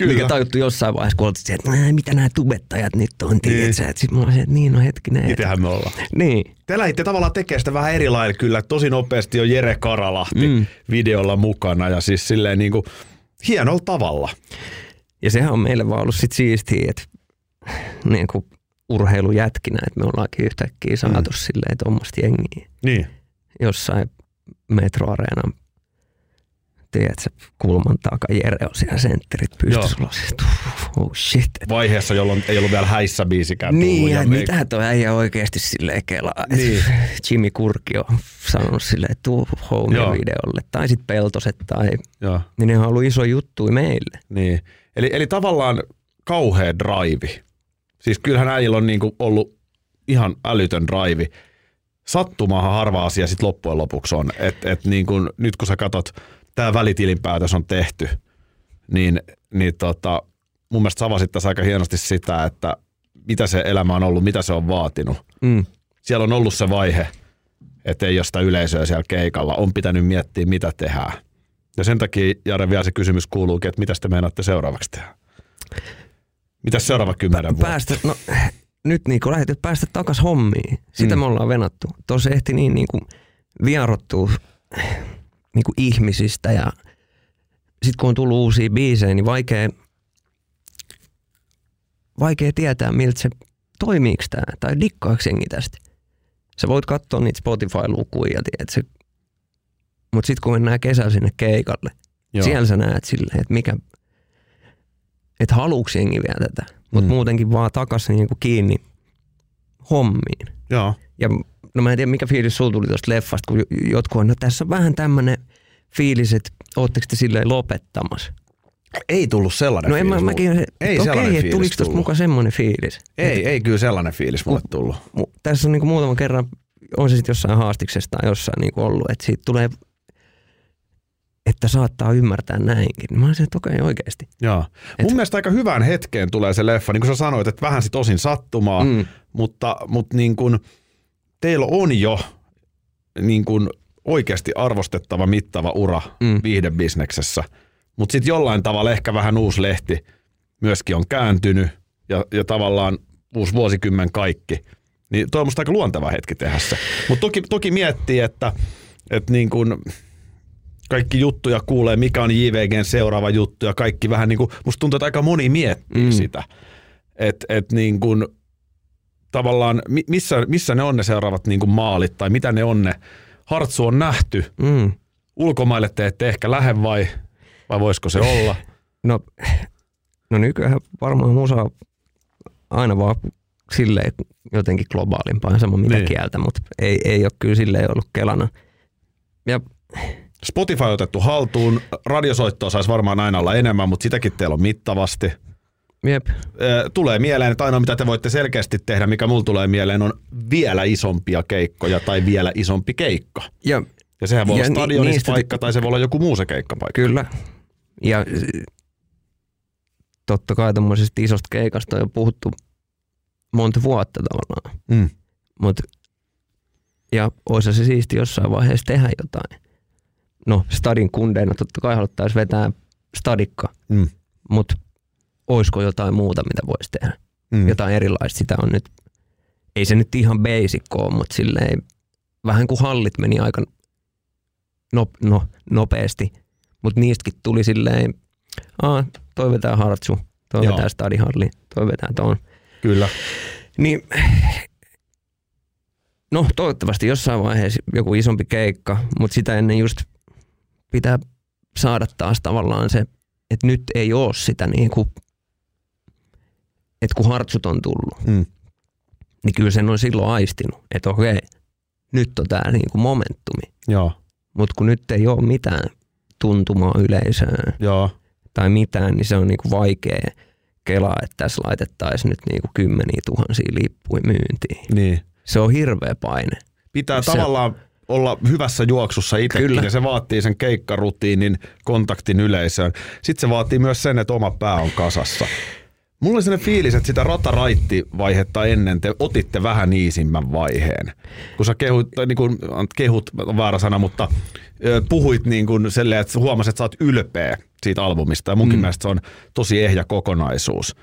Mikä Kyllä. tajuttu jossain vaiheessa, kun oltiin että "Nää, mitä nämä tubettajat nyt on, tiedät sä? Sitten mä olin se, että niin, no hetkinen. et- Itsehän me ollaan. Niin, Te lähditte tavallaan tekemään sitä vähän eri lailla kyllä. Tosi nopeasti on Jere Karalahti mm. Mm. videolla mukana ja siis silleen niin kuin hienolla tavalla. Ja sehän on meille vaan ollut sit siistiä, että niin kuin urheilujätkinä, että me ollaankin yhtäkkiä saatu mm. silleen tuommoista jengiä Niin. jossain metroareenan tiedätkö, kulman takaa Jere on siellä sentterit. Että, oh shit. Vaiheessa, jolloin ei ollut vielä häissä biisikään niin, ja mitä toi äijä oikeasti silleen kelaa. Niin. Jimmy Kurki on sanonut silleen, että tuu home Joo. videolle. Tai sitten Peltoset tai, Joo, niin ne on ollut iso juttu meille. niin. Eli, eli tavallaan kauhea drive. Siis kyllähän äijillä on niin kuin ollut ihan älytön drive. Sattumahan harva asia sitten loppujen lopuksi on. Et, et niin kuin, nyt kun sä katsot, tämä välitilinpäätös on tehty, niin, niin tota, mun mielestä sä avasit tässä aika hienosti sitä, että mitä se elämä on ollut, mitä se on vaatinut. Mm. Siellä on ollut se vaihe, että ei ole sitä yleisöä siellä keikalla. On pitänyt miettiä, mitä tehdään. Ja sen takia, Jare, vielä se kysymys kuuluukin, että mitä te meinaatte seuraavaksi tehdä? Mitä seuraava kymmenen vuotta? Päästä, no, nyt niin kun lähdetään päästä takas hommiin. Sitä Mm. mm. me ollaan venattu. Tuossa ehti niin, niin kuin vierottua niin kuin ihmisistä ja sitten kun on tullut uusia biisejä, niin vaikea, vaikea tietää, miltä se toimiiko tämä tai dikkaako jengi tästä. Sä voit katsoa niitä Spotify-lukuja, tiedätkö? Mutta sitten kun mennään kesällä sinne keikalle, Joo. siellä sä näet silleen, että mikä, että haluuks jengi vielä tätä. Mutta Mm. muutenkin vaan takaisin niin kiinni hommiin. Joo. Ja no mä en tiedä mikä fiilis sulla tuli tuosta leffasta, kun jo- jotkut on, no tässä on vähän tämmönen fiilis, että ootteko te silleen lopettamassa. Ei tullut sellainen No en mä, fiilis mäkin, Ei okei, sellainen että fiilis tuliko tuosta mukaan semmoinen fiilis. Ei, ei kyllä sellainen fiilis mulle tullut. Mu- tässä on niinku muutaman kerran, on se sitten jossain haastiksessa tai jossain niinku ollut, että siitä tulee, että saattaa ymmärtää näinkin. Mä olisin, että okei oikeasti. Joo. Et- Mun mielestä aika hyvään hetkeen tulee se leffa. Niin kuin sä sanoit, että vähän sit osin sattumaa, mm. Mutta, mutta niin kuin, teillä on jo niin kuin oikeasti arvostettava, mittava ura mm. Viihdebisneksessä. Mutta sitten jollain tavalla ehkä vähän uusi lehti myöskin on kääntynyt ja, ja tavallaan uusi vuosikymmen kaikki. Niin toi on musta aika luonteva hetki tehdä se. Mutta toki, toki miettii, että, että niin kuin kaikki juttuja kuulee, mikä on JVGn seuraava juttu ja kaikki vähän niin kuin, musta tuntuu, että aika moni miettii mm. Sitä. Että et niin kuin, tavallaan, mi- missä, missä ne on ne seuraavat niin kuin maalit tai mitä ne on ne. Hartsu on nähty, Mm. ulkomaille te ette ehkä lähde vai, vai voisiko se olla? No, no nykyään varmaan musa aina vaan silleen jotenkin globaalimpaa, sama mitä niin. kieltä, mutta ei, ei ole kyllä silleen ollut kelana. Ja Spotify otettu haltuun, radiosoittoa saisi varmaan aina olla enemmän, mutta sitäkin teillä on mittavasti. jep, Tulee mieleen, että ainoa mitä te voitte selkeästi tehdä, mikä mulla tulee mieleen, on vielä isompia keikkoja tai vielä isompi keikka. ja Ja sehän voi Ja olla ni- stadionissa niistä- paikka tai se voi olla joku muu se keikkapaikka. Kyllä. Ja totta kai tuommoisesta isosta keikasta on jo puhuttu monta vuotta tavallaan. Mm. Mut, ja olisi se siisti jossain vaiheessa tehdä jotain. No, stadin kundeina totta kai haluttaisiin vetää stadikka, Mm. mutta olisiko jotain muuta, mitä voisi tehdä? Mm. Jotain erilaista. Sitä on nyt, ei se nyt ihan basic ole, mutta silleen, vähän kuin hallit meni aika no, no, nopeasti, mutta niistäkin tuli silleen, Aa, toi vetää hartsu, toi Joo. vetää stadihalli, toi vetää ton. Kyllä. Niin, no toivottavasti jossain vaiheessa joku isompi keikka, mutta sitä ennen just pitää saada taas tavallaan se, että nyt ei ole sitä niin kuin, että kun hartsut on tullut, Mm. niin kyllä sen on silloin aistinut, että okei, nyt on tämä niin kuin momentumi. Joo. Mutta kun nyt ei ole mitään tuntumaa yleisöön Joo. tai mitään, niin se on niin kuin vaikea kelaa, että tässä laitettaisiin nyt niin kuin kymmeniä tuhansia lippuja myyntiin. Niin. Se on hirveä paine. Pitää Se- tavallaan olla hyvässä juoksussa itsekin Kyllä. ja se vaatii sen keikkarutiinin, kontaktin yleisöön. Sitten se vaatii myös sen, että oma pää on kasassa. Mulla oli sellainen fiilis, että sitä rataraitti-vaihetta ennen te otitte vähän iisimmän vaiheen. Kun sä kehut, tai niin kuin, kehut väärä sana, mutta ö, puhuit niin kuin silleen, että huomasit, että sä oot ylpeä siitä albumista. Ja munkin mm. mielestä se on tosi ehjä kokonaisuus.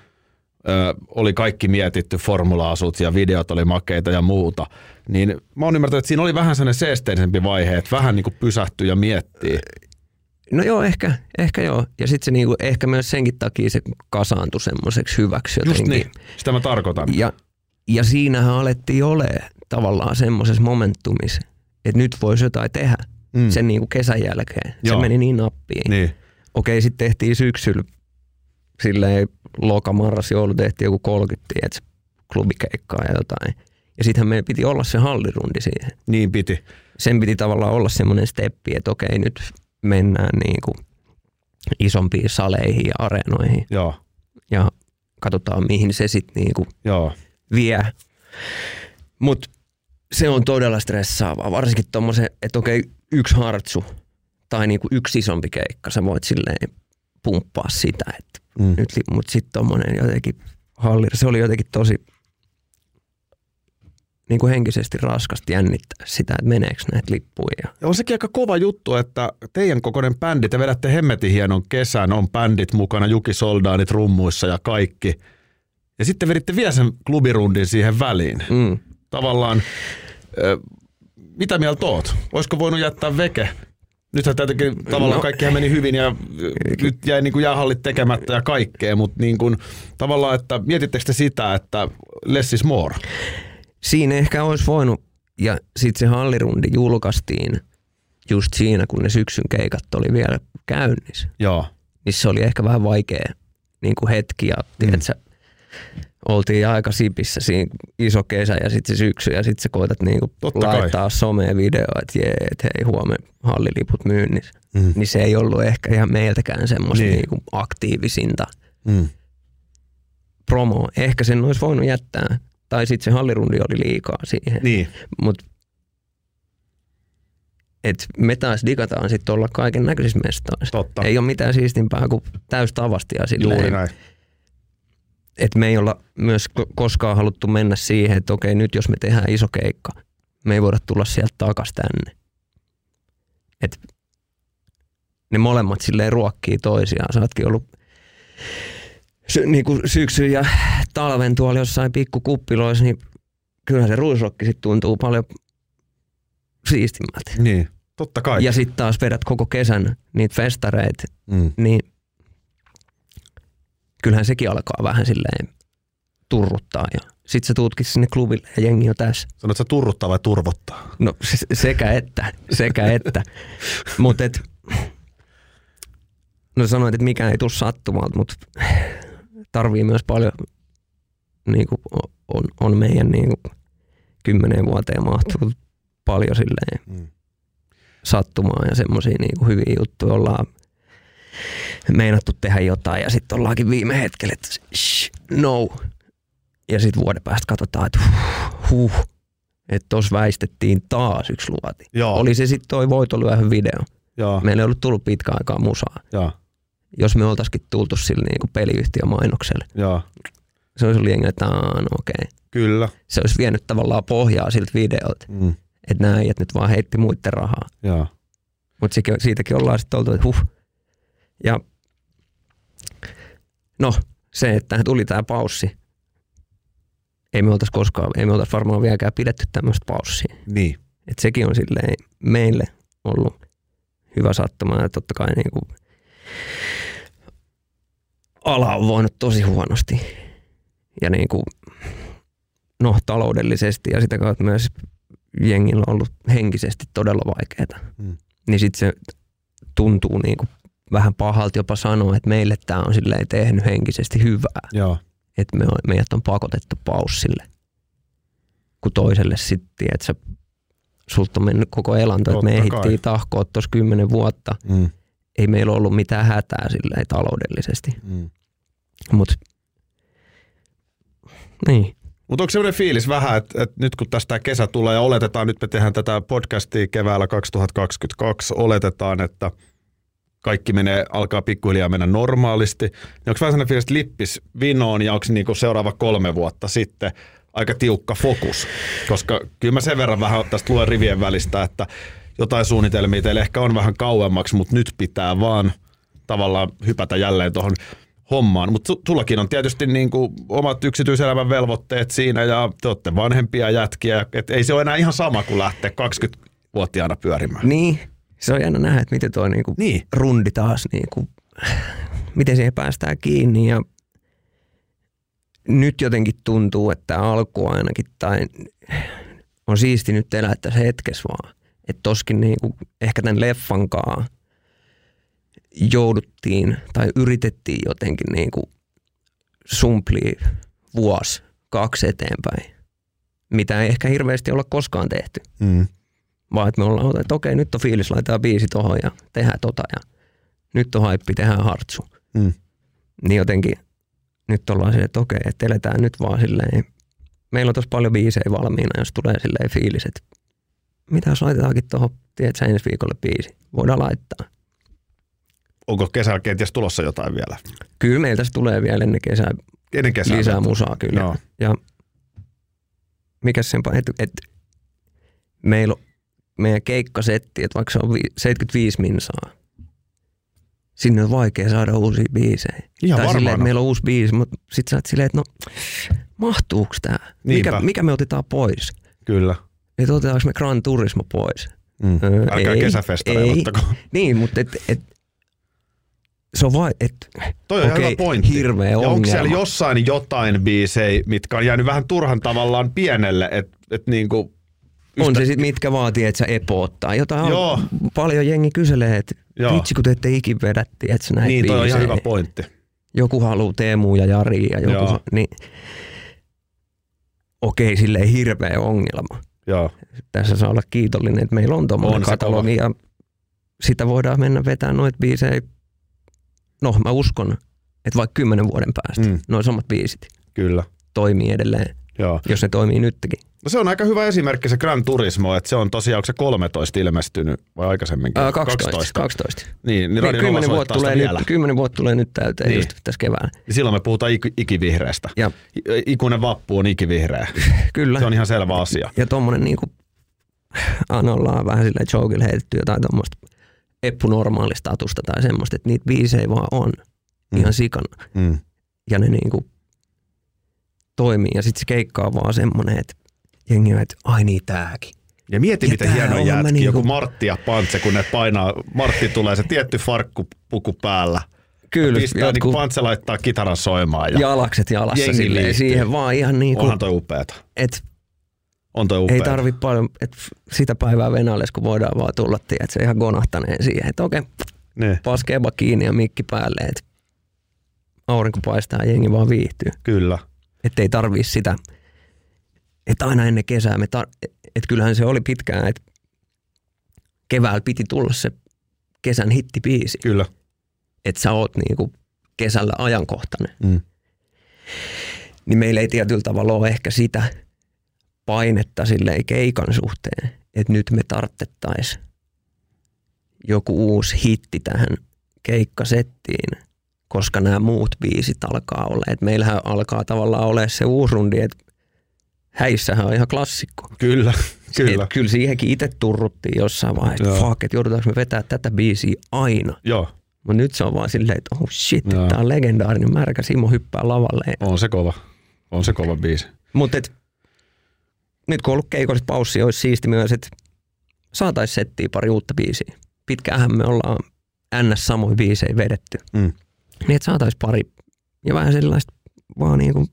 Ö, oli kaikki mietitty, formula-asut ja videot oli makeita ja muuta. Niin mä oon ymmärtänyt, että siinä oli vähän sellainen seesteisempi vaihe, että vähän niin kuin pysähtyy ja miettii. No joo, ehkä, ehkä joo. Ja sitten se niinku, ehkä myös senkin takia se kasaantui semmoiseksi hyväksi Just jotenkin. niin, sitä mä tarkoitan. Ja, ja siinähän alettiin ole tavallaan semmoisessa momentumissa, että nyt voisi jotain tehdä mm. sen niinku kesän jälkeen. Joo. Se meni niin nappiin. Niin. Okei, sitten tehtiin syksyllä silleen loka, marras, joulu tehtiin joku 30 tiedätkö, klubikeikkaa ja jotain. Ja sittenhän meidän piti olla se hallirundi siihen. niin piti. Sen piti tavallaan olla semmoinen steppi, että okei, nyt mennään niin kuin isompiin saleihin ja areenoihin Joo, ja katsotaan mihin se sitten niin kuin joo. vie. Mutta se on todella stressaavaa, varsinkin tommosen, että okei, yksi hartsu tai niinku yksi isompi keikka, sä voit silleen pumppaa sitä, että Mm. nyt, mutta sitten tommonen jotenkin halli, se oli jotenkin tosi niin kuin henkisesti raskasti jännittää sitä, että meneekö näitä lippuja. Ja on sekin aika kova juttu, että teidän kokoinen bändi, te vedätte hemmetin hienon kesän, on bändit mukana, Juki Soldaanit rummuissa ja kaikki. Ja sitten veditte vielä sen klubirundin siihen väliin. Mm. Tavallaan, ö, mitä mieltä oot? Olisiko voinut jättää veke? Nythän tietenkin tavallaan no. Kaikkihan meni hyvin ja ö, nyt jäi niin kuin jäähallit tekemättä ja kaikkea, mutta niin kuin, tavallaan, että mietittekö te sitä, että less is more? Siinä ehkä olisi voinut, ja sitten se hallirundi julkaistiin just siinä, kun ne syksyn keikat oli vielä käynnissä. Joo, niin se oli ehkä vähän vaikea niin kuin hetki ja mm. tiedätkö, oltiin aika sipissä siinä iso kesä ja sitten se syksy ja sitten sä koetat niin kuin Totta kai. laittaa someen video, että jee, että hei huomenna halliliput myynnissä. Mm. Niin se ei ollut ehkä ihan meiltäkään semmoista Niin. niin. niin kuin aktiivisinta mm. promoa. Ehkä sen olisi voinut jättää. Tai sitten se hallirundi oli liikaa siihen. niin, Mut, et me taas digataan sitten olla kaiken näköisissä mestoissa. totta. Ei ole mitään siistimpää kuin täystavastia silleen. Juuri näin. Että me ei olla myös ko- koskaan haluttu mennä siihen, että okei nyt jos me tehdään iso keikka, me ei voida tulla sieltä takas tänne. Et ne molemmat silleen ruokkii toisiaan. Sä ootkin ollut sy- niinku syksyn ja talven tuolla jossain pikkukuppiloissa, niin kyllähän se ruisrokki sit tuntuu paljon siistimmältä. Niin, totta kai. Ja sitten taas vedät koko kesän niitä festareita, Mm. niin kyllähän sekin alkaa vähän silleen turruttaa. Ja sit sä tuutkin sinne klubille ja jengi on tässä. Sanoit sä turruttaa vai turvottaa? No se- sekä että, sekä että. Mutta et, no sanoit, että mikään ei tule sattumalta, mutta tarvii myös paljon niinku, on, on meidän niinku, kymmeneen vuoteen mahtunut paljon silleen Mm. sattumaa ja semmoisia niinku hyviä juttuja. Ollaan meinattu tehdä jotain ja sitten ollaankin viime hetkellä, että shh, no. Ja sitten vuoden päästä katsotaan, että huh, huh että tuossa väistettiin taas yksi luoti. Joo. Oli se sitten toi voitolyöhön video. Joo, Meillä ei ollut tullut pitkään aikaa musaa. joo, Jos me oltaisikin tultu sillä niinku peliyhtiömainokselle, joo. se olisi ollut jengi, että "Aa, no okei. Kyllä. Se olisi vienyt tavallaan pohjaa siltä videolta, Mm. että nämä nyt vaan heitti muiden rahaa. Joo. Mutta siitäkin ollaan sitten oltu, että huh. Ja no, se, että tuli tämä paussi. Ei me oltaisi koskaan, ei me oltaisi varmaan vieläkään pidetty tämmöistä paussia. Niin. Et sekin on silleen meille ollut hyvä sattuma ja totta kai niin kuin ala on voinut tosi huonosti. Ja niin kuin, no taloudellisesti ja sitä kautta myös jengillä on ollut henkisesti todella vaikeaa. Mm. Niin sitten se tuntuu niin kuin vähän pahalta jopa sanoa, että meille tämä on silleen tehnyt henkisesti hyvää Joo. että me on, meidät on pakotettu paussille. Kun toiselle sitten, että sä, sulta on mennyt koko elanto, että me ehdittiin tahkoa tuossa kymmenen vuotta. Mm. Ei meillä ollut mitään hätää silleen taloudellisesti. Mm. Mutta niin, Mutta onko sellainen fiilis vähän, että, että nyt kun tästä kesä tulee ja oletetaan, nyt me tehdään tätä podcastia keväällä 2022, oletetaan, että kaikki menee, alkaa pikkuhiljaa mennä normaalisti, niin onko vähän sellainen fiilis, lippis vinoon ja onko niinku seuraava kolme vuotta sitten aika tiukka fokus? Koska kyllä mä sen verran vähän tästä luen rivien välistä, että jotain suunnitelmia teillä ehkä on vähän kauemmaksi, mutta nyt pitää vaan tavallaan hypätä jälleen tuohon hommaan. Mutta sullakin on tietysti niin kuin omat yksityiselämän velvoitteet siinä ja te olette vanhempia jätkiä. Et ei se ole enää ihan sama kuin lähteä 20-vuotiaana pyörimään. niin, se on jännä nähdä, että miten tuo niinku Niin. rundi taas, niinku, miten siihen päästään kiinni ja nyt jotenkin tuntuu, että alku ainakin, tai on siisti nyt elää tässä hetkessä vaan. Että toskin niinku, ehkä tämän leffankaan jouduttiin tai yritettiin jotenkin niinku sumplia vuosi, kaksi eteenpäin, mitä ei ehkä hirveästi olla koskaan tehty. Mm. Vaan että me ollaan, että okei, nyt on fiilis, laitetaan biisi tohon ja tehdään tota ja nyt on haippi, tehdään hartsu. Mm. Niin jotenkin nyt ollaan silleen, että okei, että eletään nyt vaan silleen. Meillä on tossa paljon biisejä valmiina, jos tulee silleen fiilis, että mitä jos laitetaankin tuohon, tiedätkö, ensi viikolle biisi. Voidaan laittaa. Onko kesällä kenties tulossa jotain vielä? Kyllä meiltä se tulee vielä ennen kesää Ennen kesää. lisää musaa kyllä. Joo. Ja mikä sen että et, meillä on meidän keikkasetti, että vaikka se on vi- 75 minsaa, sinne on vaikea saada uusia biisejä. Ihan tai silleen, että meillä on uusi biisi, mutta sit sä oot silleen, että no mahtuuks tää? Niinpä. Mikä, mikä me otetaan pois? Kyllä. Että otetaanko me Gran Turismo pois? Mm. Öö, Älkää ei, kesäfestareilla ei. ottako. Niin, mutta et, et, se on vai, et, Toi on Okei, hyvä pointti. hirveä ja onko ongelma. siellä jossain jotain biisejä, mitkä on jäänyt vähän turhan tavallaan pienelle, että et niinku On se sitten mitkä vaatii, että sä epoottaa. Jotain Joo. on, paljon jengi kyselee, että vitsi kun te ette ikin vedätti, että sä näitä Niin, toi on ihan hyvä pointti. Joku haluaa Teemu ja Jari ja joku, Joo. niin okei, sille ei hirveä ongelma. Joo. Tässä saa olla kiitollinen, että meillä on tuommoinen katalogi ja sitä voidaan mennä vetämään noita biisejä. No, mä uskon, että vaikka kymmenen vuoden päästä mm. noin samat biisit Kyllä. toimii edelleen, Joo. jos ne toimii nytkin. No se on aika hyvä esimerkki se Gran Turismo, että se on tosiaan, onko se 13 ilmestynyt vai aikaisemminkin? Ää, 12. 12. Niin, niin Niin, Radio Nova kymmenen, vuotta soittaa sitä tulee nyt, kymmenen vuotta tulee nyt täyteen Niin. niin. just tässä keväällä. Niin silloin me puhutaan ik- ikivihreästä. Ja Ikuinen vappu on ikivihreä. kyllä. Se on ihan selvä asia. Ja tommonen niinku, aina ollaan vähän silleen jokilla heitetty jotain tommoista Eppu normaalistatusta tai semmoista, että niitä biisejä vaan on Mm. ihan sikana. Mm. Ja ne niinku toimii. Ja sit se keikka on vaan semmonen, että jengi on, että ai niin tääkin. Ja mieti, Ja miten hieno jätki, mä niinku... niinku- joku Martti ja Pantse, kun ne painaa, Martti tulee se tietty farkkupuku päällä. Kyllä, Pistää, niin Pantse laittaa kitaran soimaan. Ja jalakset jalassa silleen, siihen vaan ihan niinku, onhan toi upeeta. että On toi ei upeeta. tarvi paljon, että sitä päivää Venäjälle, kun voidaan vaan tulla, että se ihan konahtaneen siihen, että okei, Niin, paskeba kiinni ja mikki päälle, että aurinko paistaa ja jengi vaan viihtyy. kyllä. Että ei tarvii sitä, että aina ennen kesää me, tar- että kyllähän se oli pitkään, että keväällä piti tulla se kesän hittibiisi, Kyllä. että sä oot niinku kesällä ajankohtainen. Mm. Niin meillä ei tietyllä tavalla ole ehkä sitä painetta silleen keikan suhteen, että nyt me tarttettaisiin joku uusi hitti tähän keikkasettiin, koska nämä muut biisit alkaa olla. Et meillähän alkaa tavallaan olla se uusi rundi, että häissähän on ihan klassikko. Kyllä, kyllä. Et kyllä siihenkin itse turruttiin jossain vaiheessa, että fuck, että joudutaanko me vetää tätä biisiä aina. Joo, Mutta nyt se on vaan silleen, että oh shit, tämä on legendaarinen märkä Simo hyppää lavalle. on se kova. On se kova biisi. Mutta nyt kun on ollut keikollista paussia, olisi siisti myös, että saataisiin settiä pari uutta biisiä. Pitkäänhän me ollaan ns. samoin biisejä vedetty. Mm. Niin että saataisiin pari ja vähän sellaista vaan niin kuin,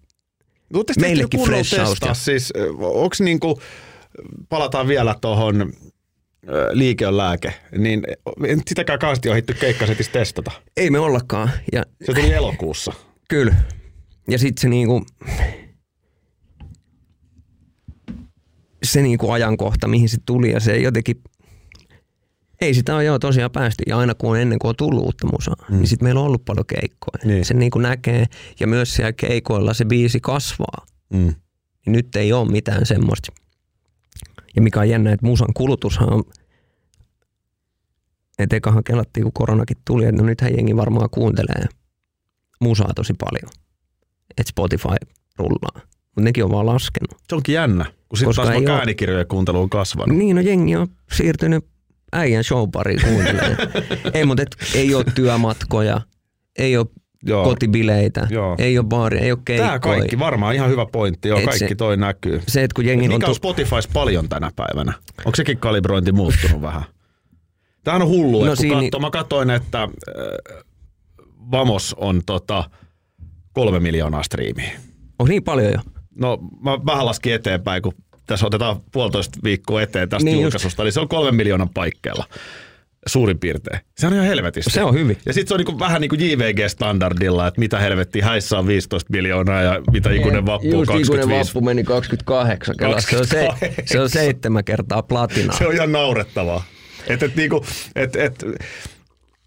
Oletteko te Meillekin freshausta. Siis, onko niinku, palataan vielä tuohon liike on lääke, niin en sitäkään kauheasti ole hitty keikkasetissa testata. ei me ollakaan. Ja Se tuli elokuussa. kyllä. Ja sitten se niinku, se niinku ajankohta, mihin se tuli ja se jotenkin, ei sitä ole jo tosiaan päästy. Ja aina kun on ennen kuin on tullut uutta musaa, mm. niin sitten meillä on ollut paljon keikkoja. Niin. Se niinku näkee ja myös siellä keikoilla se biisi kasvaa. Mm. Niin nyt ei ole mitään semmoista. Ja mikä on jännä, että musan kulutushan on, että ekahan kelattiin, kun koronakin tuli, että no nythän jengi varmaan kuuntelee musaa tosi paljon. Että Spotify rullaa. Mutta nekin on vaan laskenut. Se onkin jännä, kun sitten taas oo- äänikirjojen kuuntelu on kasvanut. Niin, no jengi on siirtynyt äijän show pariin kuuntelemaan. ei, mutta et, ei ole työmatkoja, ei ole Joo. kotibileitä, Joo. ei ole baari, ei ole keikkoja. Tämä kaikki varmaan ihan hyvä pointti. Joo, Et kaikki se- toi näkyy. Se, että kun jengi on... Mikä on tu- Spotifys paljon tänä päivänä? Onko sekin kalibrointi muuttunut vähän? Tämähän on hullu, No siinä- katso, mä katsoin, että äh, Vamos on tota, kolme miljoonaa striimiä. Onko niin paljon jo? No mä vähän laskin eteenpäin, kun tässä otetaan puolitoista viikkoa eteen tästä Niin niin just. julkaisusta, eli se on kolmen miljoonan paikkeilla suurin piirtein. Se on ihan helvetistä. Se on hyvin. Ja sitten se on niinku, vähän niin kuin JVG-standardilla, että mitä helvettiä, häissä on 15 miljoonaa ja mitä ikuinen vappu on Just ikuinen 25. vappu meni 28 kelassa. Se on, se, 28. se on seitsemän kertaa platinaa. Se on ihan naurettavaa. Et, et, niinku, et, et,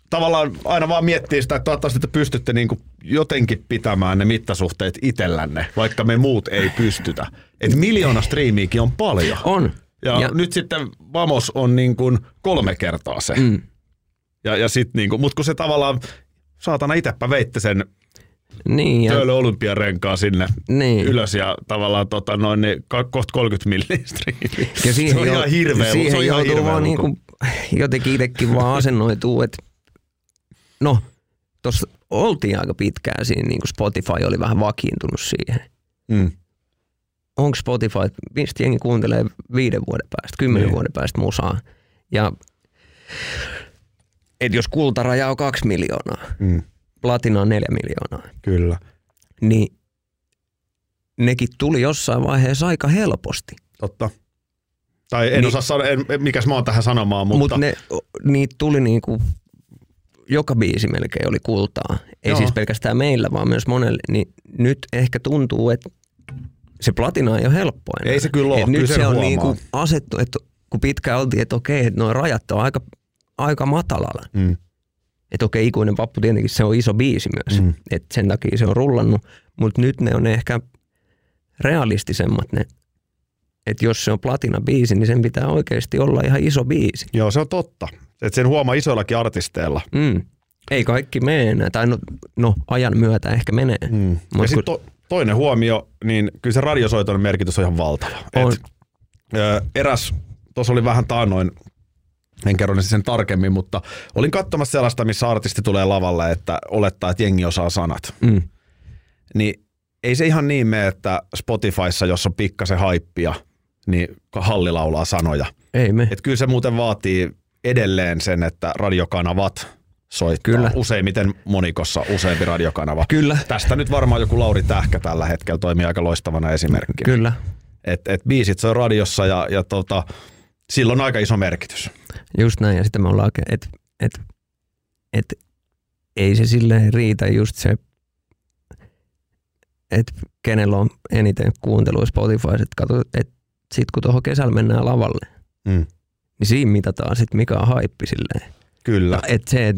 tavallaan aina vaan miettii sitä, että toivottavasti te pystytte niinku jotenkin pitämään ne mittasuhteet itsellänne, vaikka me muut ei pystytä. Et miljoona striimiäkin on paljon. On. Ja, ja nyt sitten Vamos on niin kuin kolme kertaa se. Mm. Ja, ja sit niin kuin, mutta kun se tavallaan, saatana itsepä veitte sen Niin, ja, Töölö olympiarenkaan sinne niin. ylös ja tavallaan tota, noin, niin, kohta 30 milliä striimiä. Ja se on ihan jou- hirveä, siihen se on ihan joutuu hirveä vaan luku. niinku, jotenkin itsekin vaan asennoituu, että no, tuossa oltiin aika pitkään siinä, niin kuin Spotify oli vähän vakiintunut siihen. Mm. Onko Spotify, mistä jengi kuuntelee viiden vuoden päästä, kymmenen Niin. vuoden päästä musaa. Ja et jos kultaraja on kaksi miljoonaa, Mm. platina on neljä miljoonaa, Kyllä. niin nekin tuli jossain vaiheessa aika helposti. Totta. Tai en Niin- osaa sanoa, en, mikäs mä oon tähän sanomaan, mutta... Mutta Mut ne, niitä tuli niinku, joka biisi melkein oli kultaa. Ei Joo. siis pelkästään meillä, vaan myös monelle. Niin nyt ehkä tuntuu, että se platina ei ole helppo enää. Ei se kyllä ole, Et kyllä nyt se on niinku asettu, että kun pitkään oltiin, että okei, että nuo rajat on aika, aika matalalla. Mm. Että okei, ikuinen vappu tietenkin se on iso biisi myös. Mm. Mm. Että sen takia se on rullannut. Mutta nyt ne on ehkä realistisemmat ne. Että jos se on platina biisi, niin sen pitää oikeasti olla ihan iso biisi. Joo, se on totta. Et sen huomaa isoillakin artisteilla. Mm. Ei kaikki mene enää, tai no, no ajan myötä ehkä menee. Mm. Ja sitten kun- to, toinen huomio, niin kyllä se radiosoiton merkitys on ihan valtava. On. Et, ö, eräs, tuossa oli vähän taannoin, en kerro sen tarkemmin, mutta olin katsomassa sellaista, missä artisti tulee lavalle, että olettaa, että jengi osaa sanat. Mm. Niin ei se ihan niin mene, että Spotifyssa, jos on pikkasen haippia, niin halli laulaa sanoja. Ei me. Et kyllä se muuten vaatii edelleen sen, että radiokanavat soittaa. Kyllä. Useimmiten monikossa useampi radiokanava. Kyllä, Tästä nyt varmaan joku Lauri Tähkä tällä hetkellä toimii aika loistavana esimerkkinä. kyllä. Et, et biisit soi radiossa ja, ja tota, sillä on aika iso merkitys. Just näin. Ja sitten me ollaan, että et, et, ei se silleen riitä just se, että kenellä on eniten kuuntelua Spotify, että katso, että sit kun tuohon kesällä mennään lavalle, Mm. Niin siinä mitataan sit mikä on haippi silleen. Kyllä, Että se, et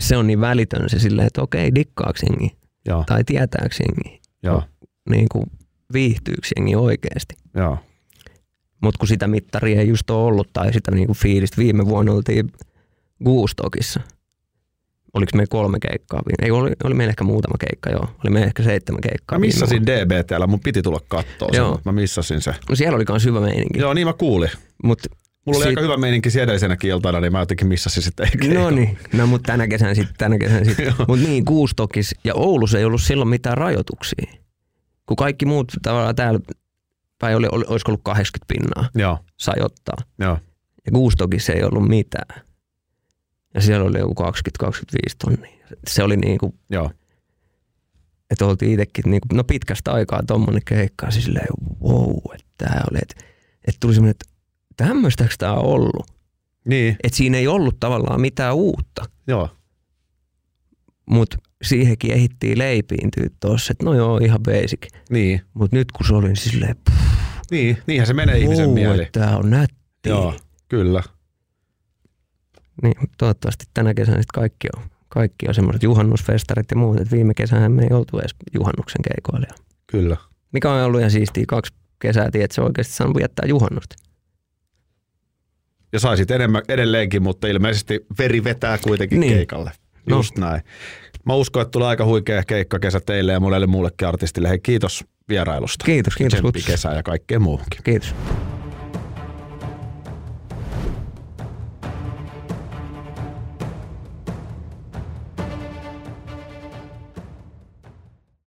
se on niin välitön se silleen, että okei, dikkaaks jengi joo, tai tietääks jengi, joo, niin kuin viihtyykö jengi oikeasti. joo. Mutta kun sitä mittaria ei just ole ollut tai sitä niinku fiilistä, viime vuonna oltiin Goostokissa. Oliko meillä kolme keikkaa? Ei, oli, oli meillä ehkä muutama keikka, joo. Oli meillä ehkä seitsemän keikkaa. Mä missasin DBTllä, mun piti tulla kattoo sen, Joo. mutta mä missasin se. No siellä oli myös hyvä meininki. Joo, niin mä kuulin. Mut, Mulla oli Sit- aika hyvä meininki edellisenäkin iltana, niin mä jotenkin missasin sitten keikon. no niin, no mutta tänä kesänä sitten, tänä kesänä sitten. Mutta niin, Goostokissa ja Oulussa ei ollut silloin mitään rajoituksia. Kun kaikki muut tavallaan täällä, tai oli, oli, olisiko ollut 80 pinnaa, Joo, sai ottaa. joo, Ja Goostokissa ei ollut mitään. Ja siellä oli joku 20-25 tonnia. Se oli niin kuin joo. että oltiin itsekin niin kuin, no pitkästä aikaa tommonen keikka, siis silleen, wow, että tää oli, että, että tuli semmoinen, että tämmöistäks tää on ollut. Niin, Että siinä ei ollut tavallaan mitään uutta, joo, mutta siihenkin ehittiin leipiintyä tuossa, että no joo, ihan basic. niin, Mutta nyt kun se oli, niin silleen, pff, niin, niinhän se menee ihmisen wow, mieli. että tää on nätti. Joo, kyllä. Niin, toivottavasti tänä kesänä sitten kaikki on, kaikki on semmoiset juhannusfestarit ja muut, että viime kesänä me ei oltu edes juhannuksen keikoilla. Kyllä. Mikä on ollut ihan siistiä kaksi kesää, että se oikeasti saanut viettää juhannusta. Ja saisit enemmän edelleenkin, mutta ilmeisesti veri vetää kuitenkin Niin. keikalle. No. Just näin. Mä uskon, että tulee aika huikea keikkakesä teille ja monelle muullekin artistille. Hei, kiitos vierailusta. Kiitos, kiitos Tsemppi kesää ja kaikkeen muuhunkin. Kiitos.